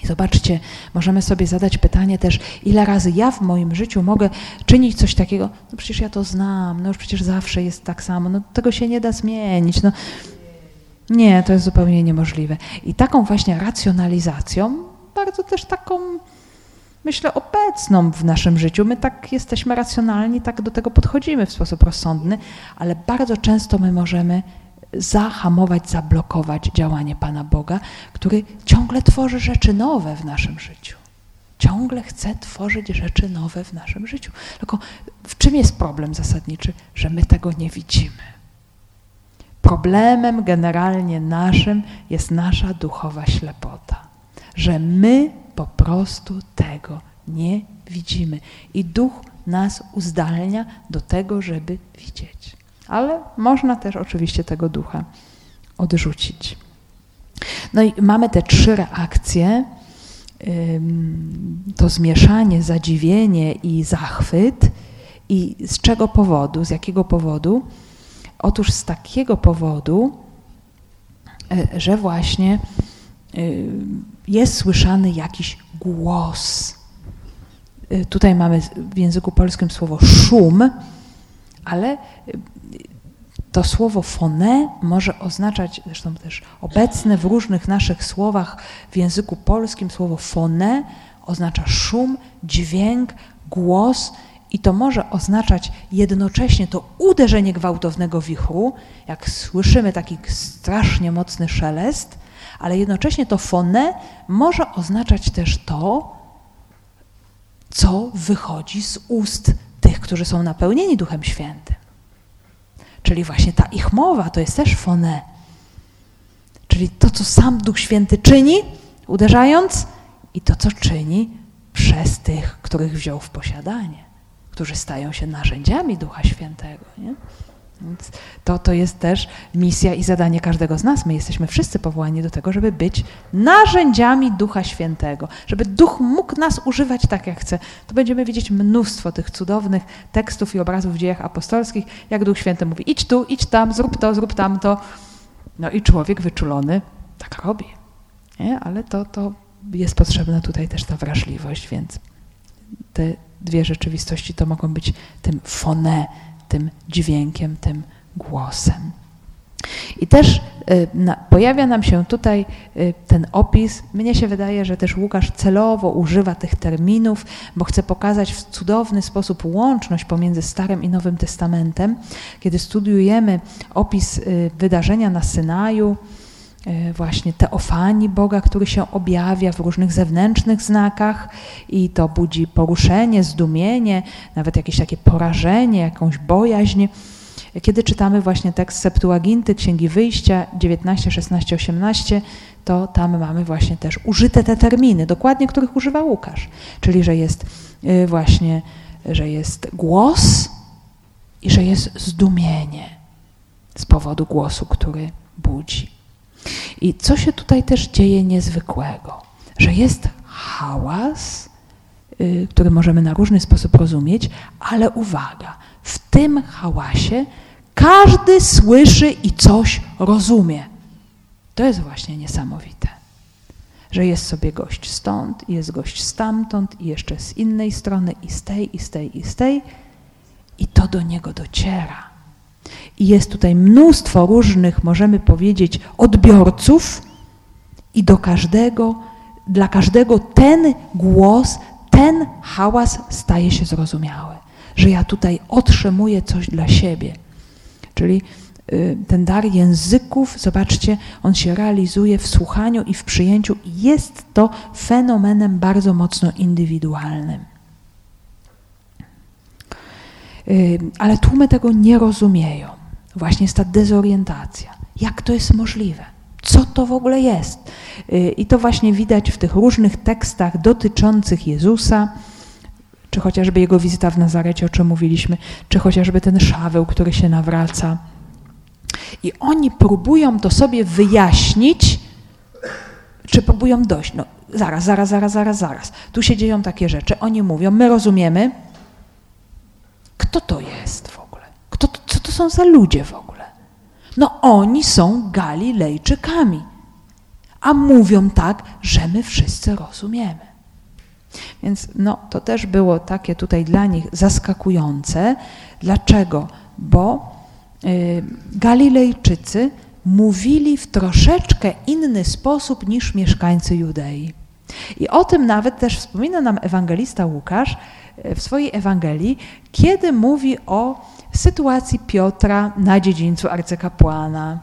I zobaczcie, możemy sobie zadać pytanie też, ile razy ja w moim życiu mogę czynić coś takiego, no przecież ja to znam, no już przecież zawsze jest tak samo, no tego się nie da zmienić. No. Nie, to jest zupełnie niemożliwe. I taką właśnie racjonalizacją bardzo też taką, myślę, obecną w naszym życiu. My tak jesteśmy racjonalni, tak do tego podchodzimy w sposób rozsądny, ale bardzo często my możemy zahamować, zablokować działanie Pana Boga, który ciągle tworzy rzeczy nowe w naszym życiu. Ciągle chce tworzyć rzeczy nowe w naszym życiu. Tylko w czym jest problem zasadniczy? Że my tego nie widzimy. Problemem generalnie naszym jest nasza duchowa ślepota że my po prostu tego nie widzimy. I duch nas uzdalnia do tego, żeby widzieć. Ale można też oczywiście tego ducha odrzucić. No i mamy te trzy reakcje. To zmieszanie, zadziwienie i zachwyt. I z czego powodu, z jakiego powodu? Otóż z takiego powodu, e, że właśnie Y, jest słyszany jakiś głos. Y, tutaj mamy w języku polskim słowo szum, ale y, to słowo fone może oznaczać, zresztą też obecne w różnych naszych słowach w języku polskim słowo fone oznacza szum, dźwięk, głos i to może oznaczać jednocześnie to uderzenie gwałtownego wichru, jak słyszymy taki strasznie mocny szelest, ale jednocześnie to fone może oznaczać też to, co wychodzi z ust tych, którzy są napełnieni Duchem Świętym. Czyli właśnie ta ich mowa to jest też fone. Czyli to, co sam Duch Święty czyni, uderzając, i to, co czyni przez tych, których wziął w posiadanie, którzy stają się narzędziami Ducha Świętego. Nie? Więc to, to jest też misja i zadanie każdego z nas. My jesteśmy wszyscy powołani do tego, żeby być narzędziami Ducha Świętego, żeby Duch mógł nas używać tak, jak chce. To będziemy widzieć mnóstwo tych cudownych tekstów i obrazów w dziejach apostolskich, jak Duch Święty mówi: idź tu, idź tam, zrób to, zrób tamto. No i człowiek wyczulony tak robi. Nie? Ale to, to jest potrzebna tutaj też ta wrażliwość, więc te dwie rzeczywistości to mogą być tym fone tym dźwiękiem, tym głosem. I też y, pojawia nam się tutaj y, ten opis. Mnie się wydaje, że też Łukasz celowo używa tych terminów, bo chce pokazać w cudowny sposób łączność pomiędzy Starym i Nowym Testamentem. Kiedy studiujemy opis y, wydarzenia na Synaju, właśnie teofanii Boga, który się objawia w różnych zewnętrznych znakach i to budzi poruszenie, zdumienie, nawet jakieś takie porażenie, jakąś bojaźń kiedy czytamy właśnie tekst Septuaginty, Księgi Wyjścia 19, 16, 18, to tam mamy właśnie też użyte te terminy, dokładnie których używa Łukasz, czyli że jest y, właśnie, że jest głos i że jest zdumienie z powodu głosu, który budzi. I co się tutaj też dzieje niezwykłego, że jest hałas, y, który możemy na różny sposób rozumieć, ale uwaga, w tym hałasie każdy słyszy i coś rozumie. To jest właśnie niesamowite, że jest sobie gość stąd, jest gość stamtąd, i jeszcze z innej strony, i z tej, i z tej, i z tej, i to do niego dociera. I jest tutaj mnóstwo różnych, możemy powiedzieć, odbiorców, i do każdego, dla każdego ten głos, ten hałas staje się zrozumiały że ja tutaj otrzymuję coś dla siebie. Czyli y, ten dar języków, zobaczcie, on się realizuje w słuchaniu i w przyjęciu. Jest to fenomenem bardzo mocno indywidualnym. Ale tłumy tego nie rozumieją. Właśnie jest ta dezorientacja. Jak to jest możliwe? Co to w ogóle jest? Y, I to właśnie widać w tych różnych tekstach dotyczących Jezusa czy chociażby jego wizyta w Nazarecie, o czym mówiliśmy, czy chociażby ten Szaweł, który się nawraca. I oni próbują to sobie wyjaśnić, czy próbują dojść. No, zaraz, zaraz, zaraz, zaraz, zaraz. Tu się dzieją takie rzeczy. Oni mówią, my rozumiemy, kto to jest w ogóle? Kto, co to są za ludzie w ogóle? No oni są Galilejczykami, a mówią tak, że my wszyscy rozumiemy. Więc no, to też było takie tutaj dla nich zaskakujące. Dlaczego? Bo y, Galilejczycy mówili w troszeczkę inny sposób niż mieszkańcy Judei. I o tym nawet też wspomina nam ewangelista Łukasz w swojej Ewangelii, kiedy mówi o sytuacji Piotra na dziedzińcu arcykapłana,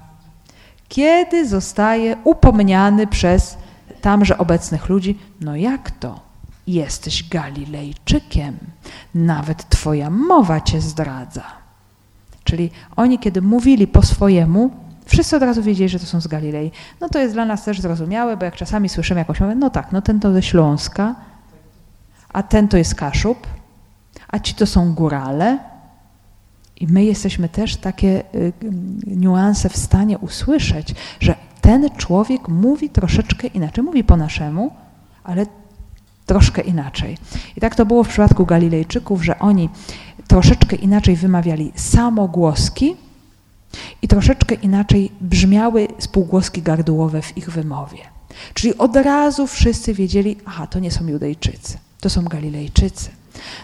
kiedy zostaje upomniany przez tamże obecnych ludzi, no jak to? Jesteś Galilejczykiem, nawet Twoja mowa Cię zdradza. Czyli oni, kiedy mówili po swojemu, wszyscy od razu wiedzieli, że to są z Galilei. No to jest dla nas też zrozumiałe, bo jak czasami słyszymy jakąś mowę, no tak, no ten to ze Śląska, a ten to jest Kaszub, a ci to są górale. I my jesteśmy też takie y, niuanse w stanie usłyszeć, że ten człowiek mówi troszeczkę inaczej, mówi po naszemu, ale troszkę inaczej. I tak to było w przypadku Galilejczyków, że oni troszeczkę inaczej wymawiali samogłoski i troszeczkę inaczej brzmiały spółgłoski gardłowe w ich wymowie. Czyli od razu wszyscy wiedzieli, aha, to nie są Judejczycy, to są Galilejczycy.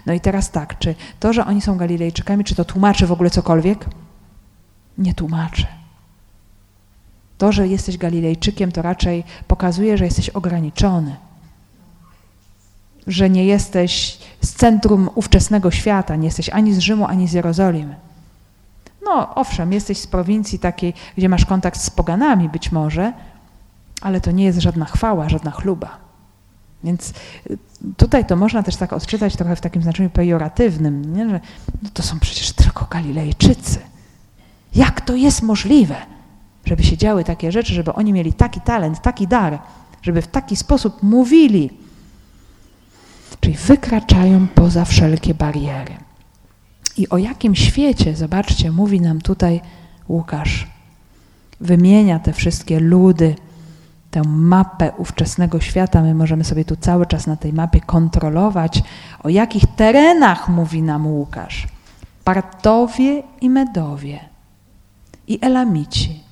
No i teraz tak, czy to, że oni są Galilejczykami, czy to tłumaczy w ogóle cokolwiek? Nie tłumaczy. To, że jesteś Galilejczykiem, to raczej pokazuje, że jesteś ograniczony że nie jesteś z centrum ówczesnego świata, nie jesteś ani z Rzymu, ani z Jerozolimy. No, owszem, jesteś z prowincji takiej, gdzie masz kontakt z poganami być może, ale to nie jest żadna chwała, żadna chluba. Więc y, tutaj to można też tak odczytać trochę w takim znaczeniu pejoratywnym, nie? że no to są przecież tylko Galilejczycy. Jak to jest możliwe, żeby się działy takie rzeczy, żeby oni mieli taki talent, taki dar, żeby w taki sposób mówili, czyli wykraczają poza wszelkie bariery. I o jakim świecie, zobaczcie, mówi nam tutaj Łukasz. Wymienia te wszystkie ludy, tę mapę ówczesnego świata. My możemy sobie tu cały czas na tej mapie kontrolować, o jakich terenach mówi nam Łukasz. Partowie i Medowie i Elamici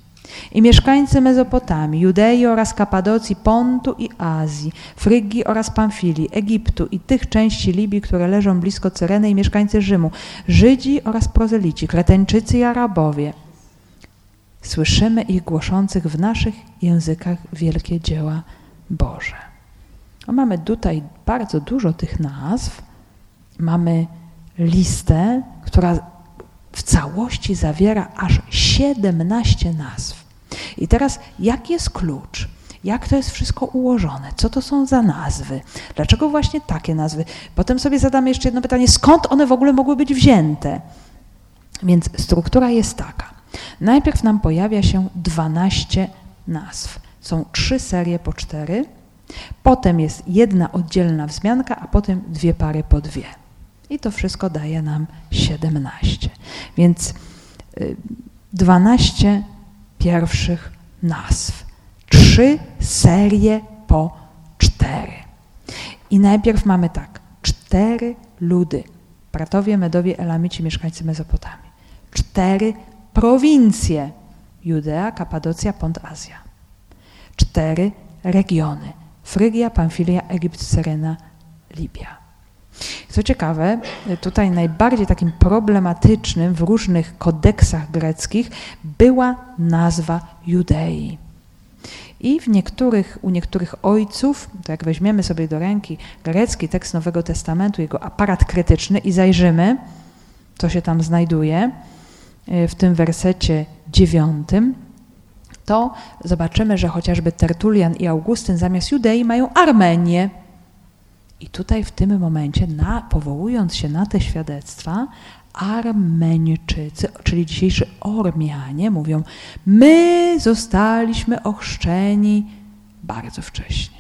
i mieszkańcy Mezopotamii, Judei oraz Kapadocji, Pontu i Azji, Frygii oraz Pamfilii, Egiptu i tych części Libii, które leżą blisko Cyreny i mieszkańcy Rzymu, Żydzi oraz prozelici, Kreteńczycy i Arabowie. Słyszymy ich głoszących w naszych językach wielkie dzieła Boże. A mamy tutaj bardzo dużo tych nazw. Mamy listę, która w całości zawiera aż 17 nazw. I teraz, jaki jest klucz? Jak to jest wszystko ułożone? Co to są za nazwy? Dlaczego właśnie takie nazwy? Potem sobie zadamy jeszcze jedno pytanie, skąd one w ogóle mogły być wzięte? Więc struktura jest taka. Najpierw nam pojawia się 12 nazw. Są trzy serie po cztery, potem jest jedna oddzielna wzmianka, a potem dwie pary po dwie. I to wszystko daje nam 17. Więc 12 y, pierwszych nazw. Trzy serie po cztery. I najpierw mamy tak, cztery ludy. Pratowie, Medowie, Elamici, mieszkańcy Mezopotamii. Cztery prowincje. Judea, Kapadocja, Pont Azja. Cztery regiony. Frygia, Pamfilia, Egipt, Syrena, Libia. Co ciekawe, tutaj najbardziej takim problematycznym w różnych kodeksach greckich była nazwa Judei. I w niektórych, u niektórych ojców, to jak weźmiemy sobie do ręki grecki tekst Nowego Testamentu, jego aparat krytyczny i zajrzymy, co się tam znajduje w tym wersecie dziewiątym, to zobaczymy, że chociażby Tertulian i Augustyn zamiast Judei mają Armenię. I tutaj w tym momencie, na, powołując się na te świadectwa, Armeńczycy, czyli dzisiejszy Ormianie, mówią: My zostaliśmy ochrzczeni bardzo wcześnie.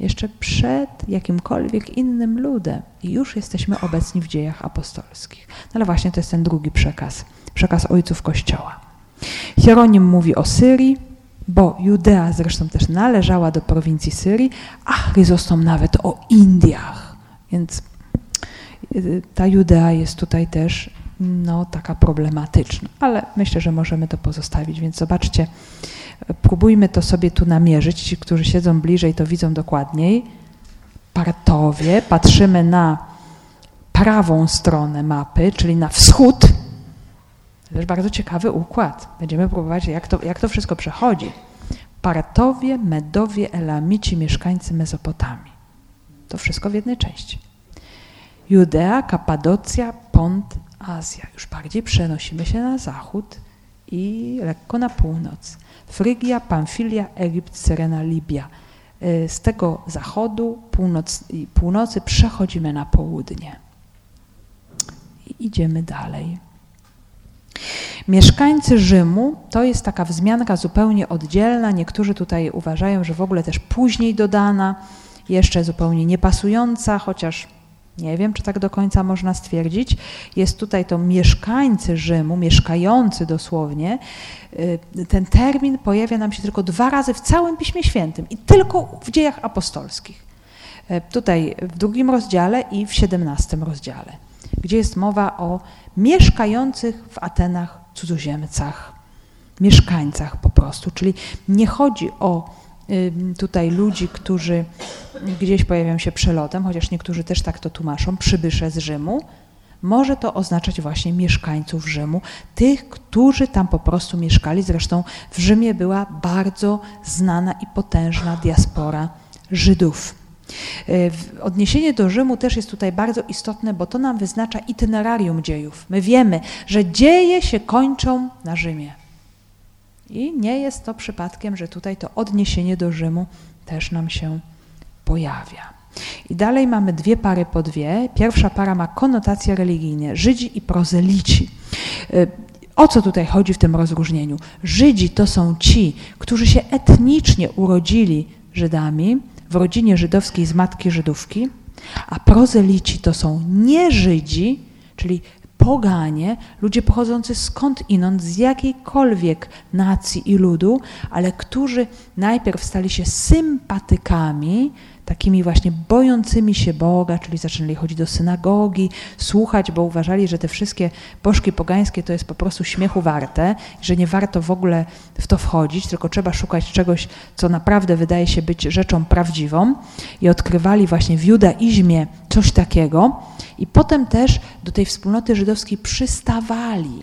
Jeszcze przed jakimkolwiek innym ludem, i już jesteśmy obecni w dziejach apostolskich. No ale właśnie to jest ten drugi przekaz, przekaz ojców Kościoła. Hieronim mówi o Syrii, bo Judea zresztą też należała do prowincji Syrii, a Chryzostom nawet o Indiach. Więc y, ta Judea jest tutaj też no, taka problematyczna, ale myślę, że możemy to pozostawić. Więc zobaczcie, próbujmy to sobie tu namierzyć. Ci, którzy siedzą bliżej, to widzą dokładniej. Partowie, patrzymy na prawą stronę mapy, czyli na wschód, to jest bardzo ciekawy układ. Będziemy próbować, jak to, jak to wszystko przechodzi. Partowie, Medowie, Elamici, mieszkańcy Mezopotamii. To wszystko w jednej części. Judea, Kapadocja, Pont, Azja. Już bardziej przenosimy się na zachód i lekko na północ. Frygia, Pamfilia, Egipt, Syrena, Libia. Y, z tego zachodu, północ, północy przechodzimy na południe. I idziemy dalej. Mieszkańcy Rzymu to jest taka wzmianka zupełnie oddzielna. Niektórzy tutaj uważają, że w ogóle też później dodana, jeszcze zupełnie niepasująca, chociaż nie wiem, czy tak do końca można stwierdzić. Jest tutaj to mieszkańcy Rzymu, mieszkający dosłownie. Y, ten termin pojawia nam się tylko dwa razy w całym Piśmie Świętym i tylko w dziejach apostolskich. Y, tutaj w drugim rozdziale i w siedemnastym rozdziale, gdzie jest mowa o mieszkających w Atenach cudzoziemcach, mieszkańcach po prostu. Czyli nie chodzi o tutaj ludzi, którzy gdzieś pojawiają się przelotem, chociaż niektórzy też tak to tłumaczą, przybysze z Rzymu. Może to oznaczać właśnie mieszkańców Rzymu, tych, którzy tam po prostu mieszkali. Zresztą w Rzymie była bardzo znana i potężna diaspora Żydów. E, odniesienie do Rzymu też jest tutaj bardzo istotne, bo to nam wyznacza itinerarium dziejów. My wiemy, że dzieje się kończą na Rzymie. I nie jest to przypadkiem, że tutaj to odniesienie do Rzymu też nam się pojawia. I dalej mamy dwie pary po dwie. Pierwsza para ma konotacje religijne, Żydzi i prozelici. E, o co tutaj chodzi w tym rozróżnieniu? Żydzi to są ci, którzy się etnicznie urodzili Żydami, w rodzinie żydowskiej z matki Żydówki, a prozelici to są nie Żydzi, czyli poganie, ludzie pochodzący skąd inąd, z jakiejkolwiek nacji i ludu, ale którzy najpierw stali się sympatykami takimi właśnie bojącymi się Boga, czyli zaczęli chodzić do synagogi, słuchać, bo uważali, że te wszystkie bożki pogańskie to jest po prostu śmiechu warte, że nie warto w ogóle w to wchodzić, tylko trzeba szukać czegoś, co naprawdę wydaje się być rzeczą prawdziwą. I odkrywali właśnie w judaizmie coś takiego. I potem też do tej wspólnoty żydowskiej przystawali.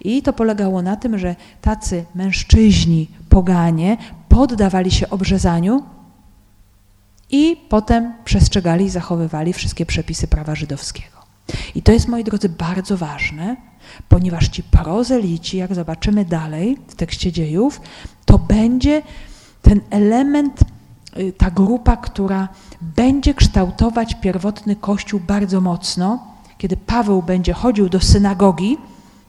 I to polegało na tym, że tacy mężczyźni, poganie, poddawali się obrzezaniu i potem przestrzegali i zachowywali wszystkie przepisy prawa żydowskiego. I to jest, moi drodzy, bardzo ważne, ponieważ ci prozelici, jak zobaczymy dalej w tekście dziejów, to będzie ten element, y, ta grupa, która będzie kształtować pierwotny kościół bardzo mocno, kiedy Paweł będzie chodził do synagogi,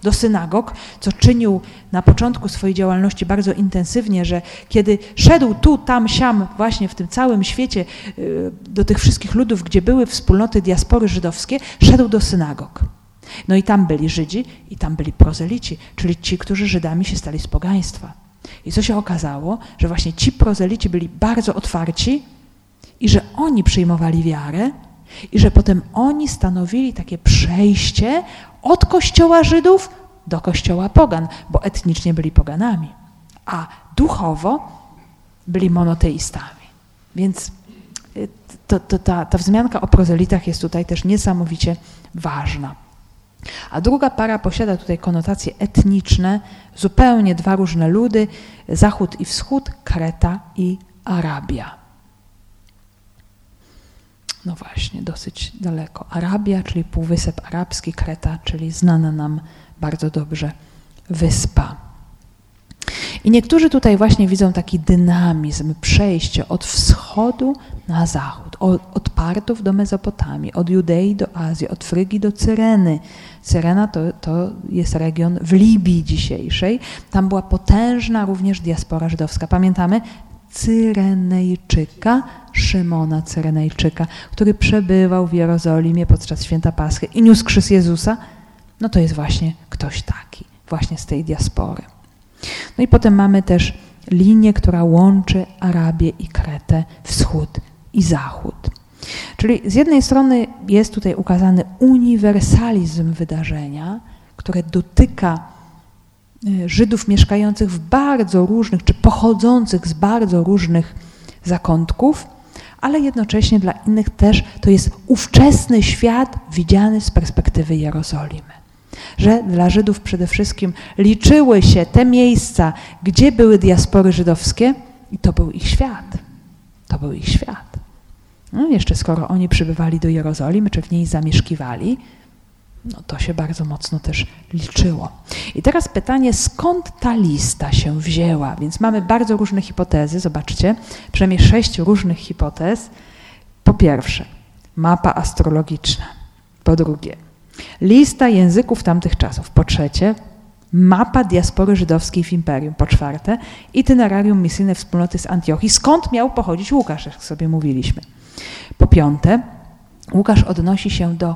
do synagog, co czynił na początku swojej działalności bardzo intensywnie, że kiedy szedł tu, tam, siam, właśnie w tym całym świecie, y, do tych wszystkich ludów, gdzie były wspólnoty diaspory żydowskie, szedł do synagog. No i tam byli Żydzi i tam byli prozelici, czyli ci, którzy Żydami się stali z pogaństwa. I co się okazało, że właśnie ci prozelici byli bardzo otwarci i że oni przyjmowali wiarę i że potem oni stanowili takie przejście od kościoła Żydów do kościoła pogan, bo etnicznie byli poganami, a duchowo byli monoteistami. Więc y, to, to, ta, ta wzmianka o prozelitach jest tutaj też niesamowicie ważna. A druga para posiada tutaj konotacje etniczne, zupełnie dwa różne ludy, Zachód i Wschód, Kreta i Arabia. No właśnie, dosyć daleko. Arabia, czyli Półwysep Arabski, Kreta, czyli znana nam bardzo dobrze wyspa. I niektórzy tutaj właśnie widzą taki dynamizm, przejście od wschodu na zachód, od, od Partów do Mezopotamii, od Judei do Azji, od Frygii do Cyreny. Cyrena to, to jest region w Libii dzisiejszej. Tam była potężna również diaspora żydowska. Pamiętamy? Cyrenejczyka, Szymona Cyrenejczyka, który przebywał w Jerozolimie podczas święta Paschy i niósł krzyż Jezusa, no to jest właśnie ktoś taki, właśnie z tej diaspory. No i potem mamy też linię, która łączy Arabię i Kretę, wschód i zachód. Czyli z jednej strony jest tutaj ukazany uniwersalizm wydarzenia, które dotyka Żydów mieszkających w bardzo różnych, czy pochodzących z bardzo różnych zakątków, ale jednocześnie dla innych też to jest ówczesny świat widziany z perspektywy Jerozolimy. Że dla Żydów przede wszystkim liczyły się te miejsca, gdzie były diaspory żydowskie, i to był ich świat. To był ich świat. No jeszcze skoro oni przybywali do Jerozolimy, czy w niej zamieszkiwali, no to się bardzo mocno też liczyło. I teraz pytanie, skąd ta lista się wzięła? Więc mamy bardzo różne hipotezy, zobaczcie, przynajmniej sześć różnych hipotez. Po pierwsze, mapa astrologiczna. Po drugie, lista języków tamtych czasów. Po trzecie, mapa diaspory żydowskiej w imperium. Po czwarte, itinerarium misyjne wspólnoty z Antiochii. Skąd miał pochodzić Łukasz, jak sobie mówiliśmy. Po piąte, Łukasz odnosi się do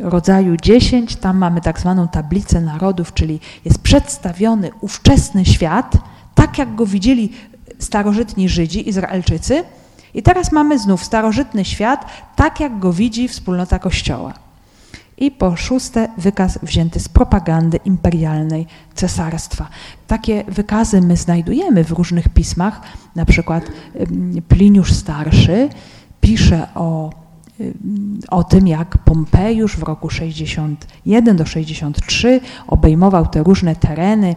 rodzaju 10, tam mamy tak zwaną tablicę narodów, czyli jest przedstawiony ówczesny świat, tak jak go widzieli starożytni Żydzi, Izraelczycy, i teraz mamy znów starożytny świat, tak jak go widzi wspólnota Kościoła. I po szóste, wykaz wzięty z propagandy imperialnej cesarstwa. Takie wykazy my znajdujemy w różnych pismach, na przykład Pliniusz Starszy pisze o o tym, jak Pompejusz w roku 61 do 63 obejmował te różne tereny,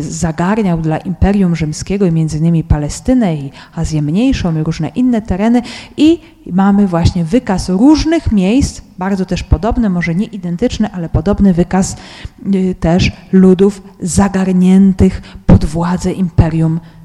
zagarniał dla Imperium Rzymskiego i między innymi Palestynę i Azję Mniejszą i różne inne tereny i mamy właśnie wykaz różnych miejsc, bardzo też podobny, może nie identyczny, ale podobny wykaz y, też ludów zagarniętych pod władzę Imperium rzymskiego.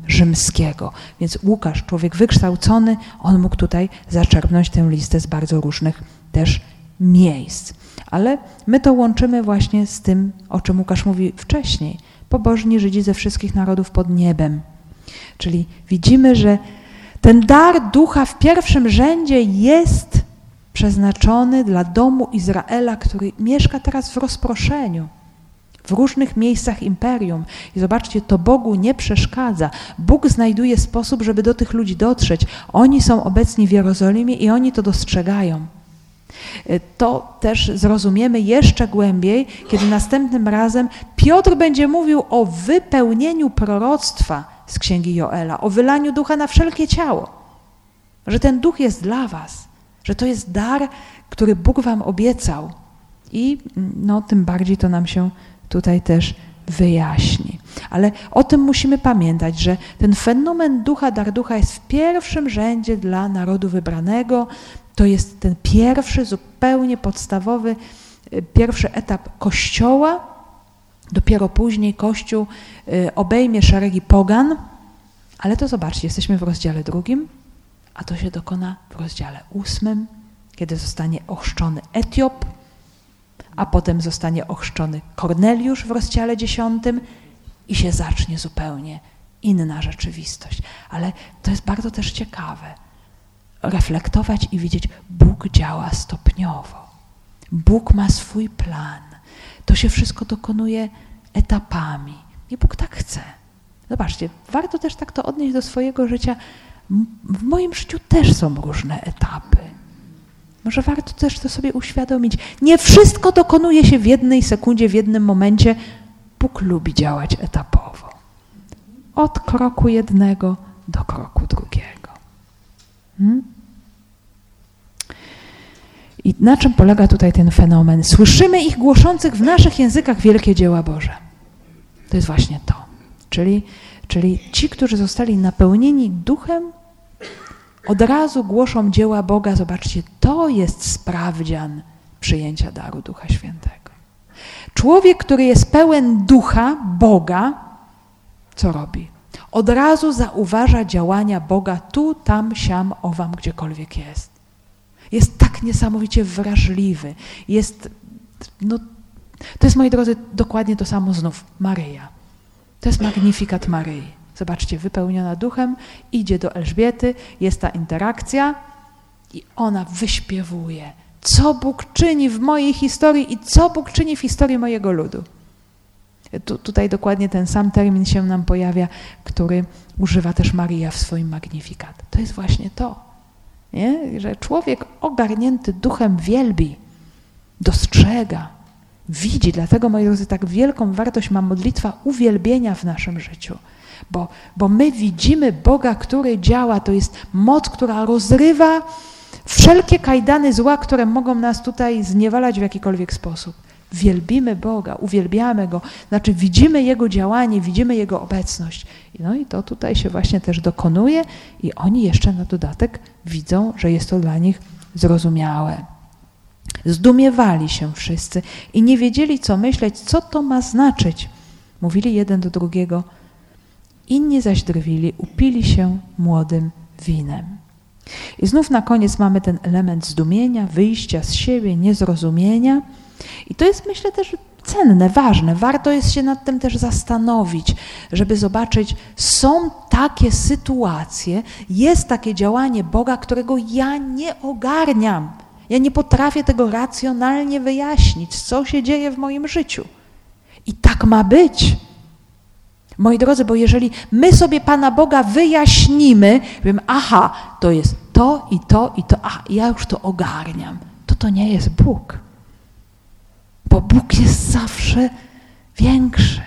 Więc Łukasz, człowiek wykształcony, on mógł tutaj zaczerpnąć tę listę z bardzo różnych też miejsc. Ale my to łączymy właśnie z tym, o czym Łukasz mówi wcześniej. Pobożni Żydzi ze wszystkich narodów pod niebem. Czyli widzimy, że ten dar ducha w pierwszym rzędzie jest przeznaczony dla domu Izraela, który mieszka teraz w rozproszeniu w różnych miejscach imperium. I zobaczcie, to Bogu nie przeszkadza. Bóg znajduje sposób, żeby do tych ludzi dotrzeć. Oni są obecni w Jerozolimie i oni to dostrzegają. Y, to też zrozumiemy jeszcze głębiej, kiedy następnym razem Piotr będzie mówił o wypełnieniu proroctwa z księgi Joela, o wylaniu ducha na wszelkie ciało. Że ten duch jest dla Was, że to jest dar, który Bóg Wam obiecał. I no, tym bardziej to nam się tutaj też wyjaśni. Ale o tym musimy pamiętać, że ten fenomen ducha, dar ducha jest w pierwszym rzędzie dla narodu wybranego. To jest ten pierwszy, zupełnie podstawowy, y, pierwszy etap Kościoła. Dopiero później Kościół y, obejmie szeregi pogan, ale to zobaczcie, jesteśmy w rozdziale drugim, a to się dokona w rozdziale ósmym, kiedy zostanie ochrzczony Etiop, a potem zostanie ochrzczony Korneliusz w rozdziale dziesiątym i się zacznie zupełnie inna rzeczywistość. Ale to jest bardzo też ciekawe. Reflektować i widzieć, Bóg działa stopniowo. Bóg ma swój plan. To się wszystko dokonuje etapami. I Bóg tak chce. Zobaczcie, warto też tak to odnieść do swojego życia. W moim życiu też są różne etapy. Może warto też to sobie uświadomić. Nie wszystko dokonuje się w jednej sekundzie, w jednym momencie. Bóg lubi działać etapowo. Od kroku jednego do kroku drugiego. Hmm? I na czym polega tutaj ten fenomen? Słyszymy ich głoszących w naszych językach wielkie dzieła Boże. To jest właśnie to. Czyli, czyli ci, którzy zostali napełnieni duchem, od razu głoszą dzieła Boga. Zobaczcie, to jest sprawdzian przyjęcia daru Ducha Świętego. Człowiek, który jest pełen ducha Boga, co robi? Od razu zauważa działania Boga tu, tam, siam, owam, gdziekolwiek jest. Jest tak niesamowicie wrażliwy. Jest, no, to jest, moi drodzy, dokładnie to samo znów. Maryja. To jest magnifikat Maryi. Zobaczcie, wypełniona duchem, idzie do Elżbiety, jest ta interakcja i ona wyśpiewuje, co Bóg czyni w mojej historii i co Bóg czyni w historii mojego ludu. Tu, tutaj dokładnie ten sam termin się nam pojawia, który używa też Maria w swoim magnifikat. To jest właśnie to, nie? że człowiek ogarnięty duchem wielbi, dostrzega, widzi. Dlatego, moi drodzy, tak wielką wartość ma modlitwa uwielbienia w naszym życiu. Bo, bo my widzimy Boga, który działa. To jest moc, która rozrywa wszelkie kajdany zła, które mogą nas tutaj zniewalać w jakikolwiek sposób. Wielbimy Boga, uwielbiamy Go, znaczy widzimy Jego działanie, widzimy Jego obecność. No i to tutaj się właśnie też dokonuje i oni jeszcze na dodatek widzą, że jest to dla nich zrozumiałe. Zdumiewali się wszyscy i nie wiedzieli, co myśleć, co to ma znaczyć. Mówili jeden do drugiego, inni zaś drwili, upili się młodym winem. I znów na koniec mamy ten element zdumienia, wyjścia z siebie, niezrozumienia. I to jest, myślę, też cenne, ważne. Warto jest się nad tym też zastanowić, żeby zobaczyć, są takie sytuacje, jest takie działanie Boga, którego ja nie ogarniam. Ja nie potrafię tego racjonalnie wyjaśnić, co się dzieje w moim życiu. I tak ma być. Moi drodzy, bo jeżeli my sobie Pana Boga wyjaśnimy, wiem, aha, to jest to i to i to, a ja już to ogarniam, to to nie jest Bóg. Bo Bóg jest zawsze większy.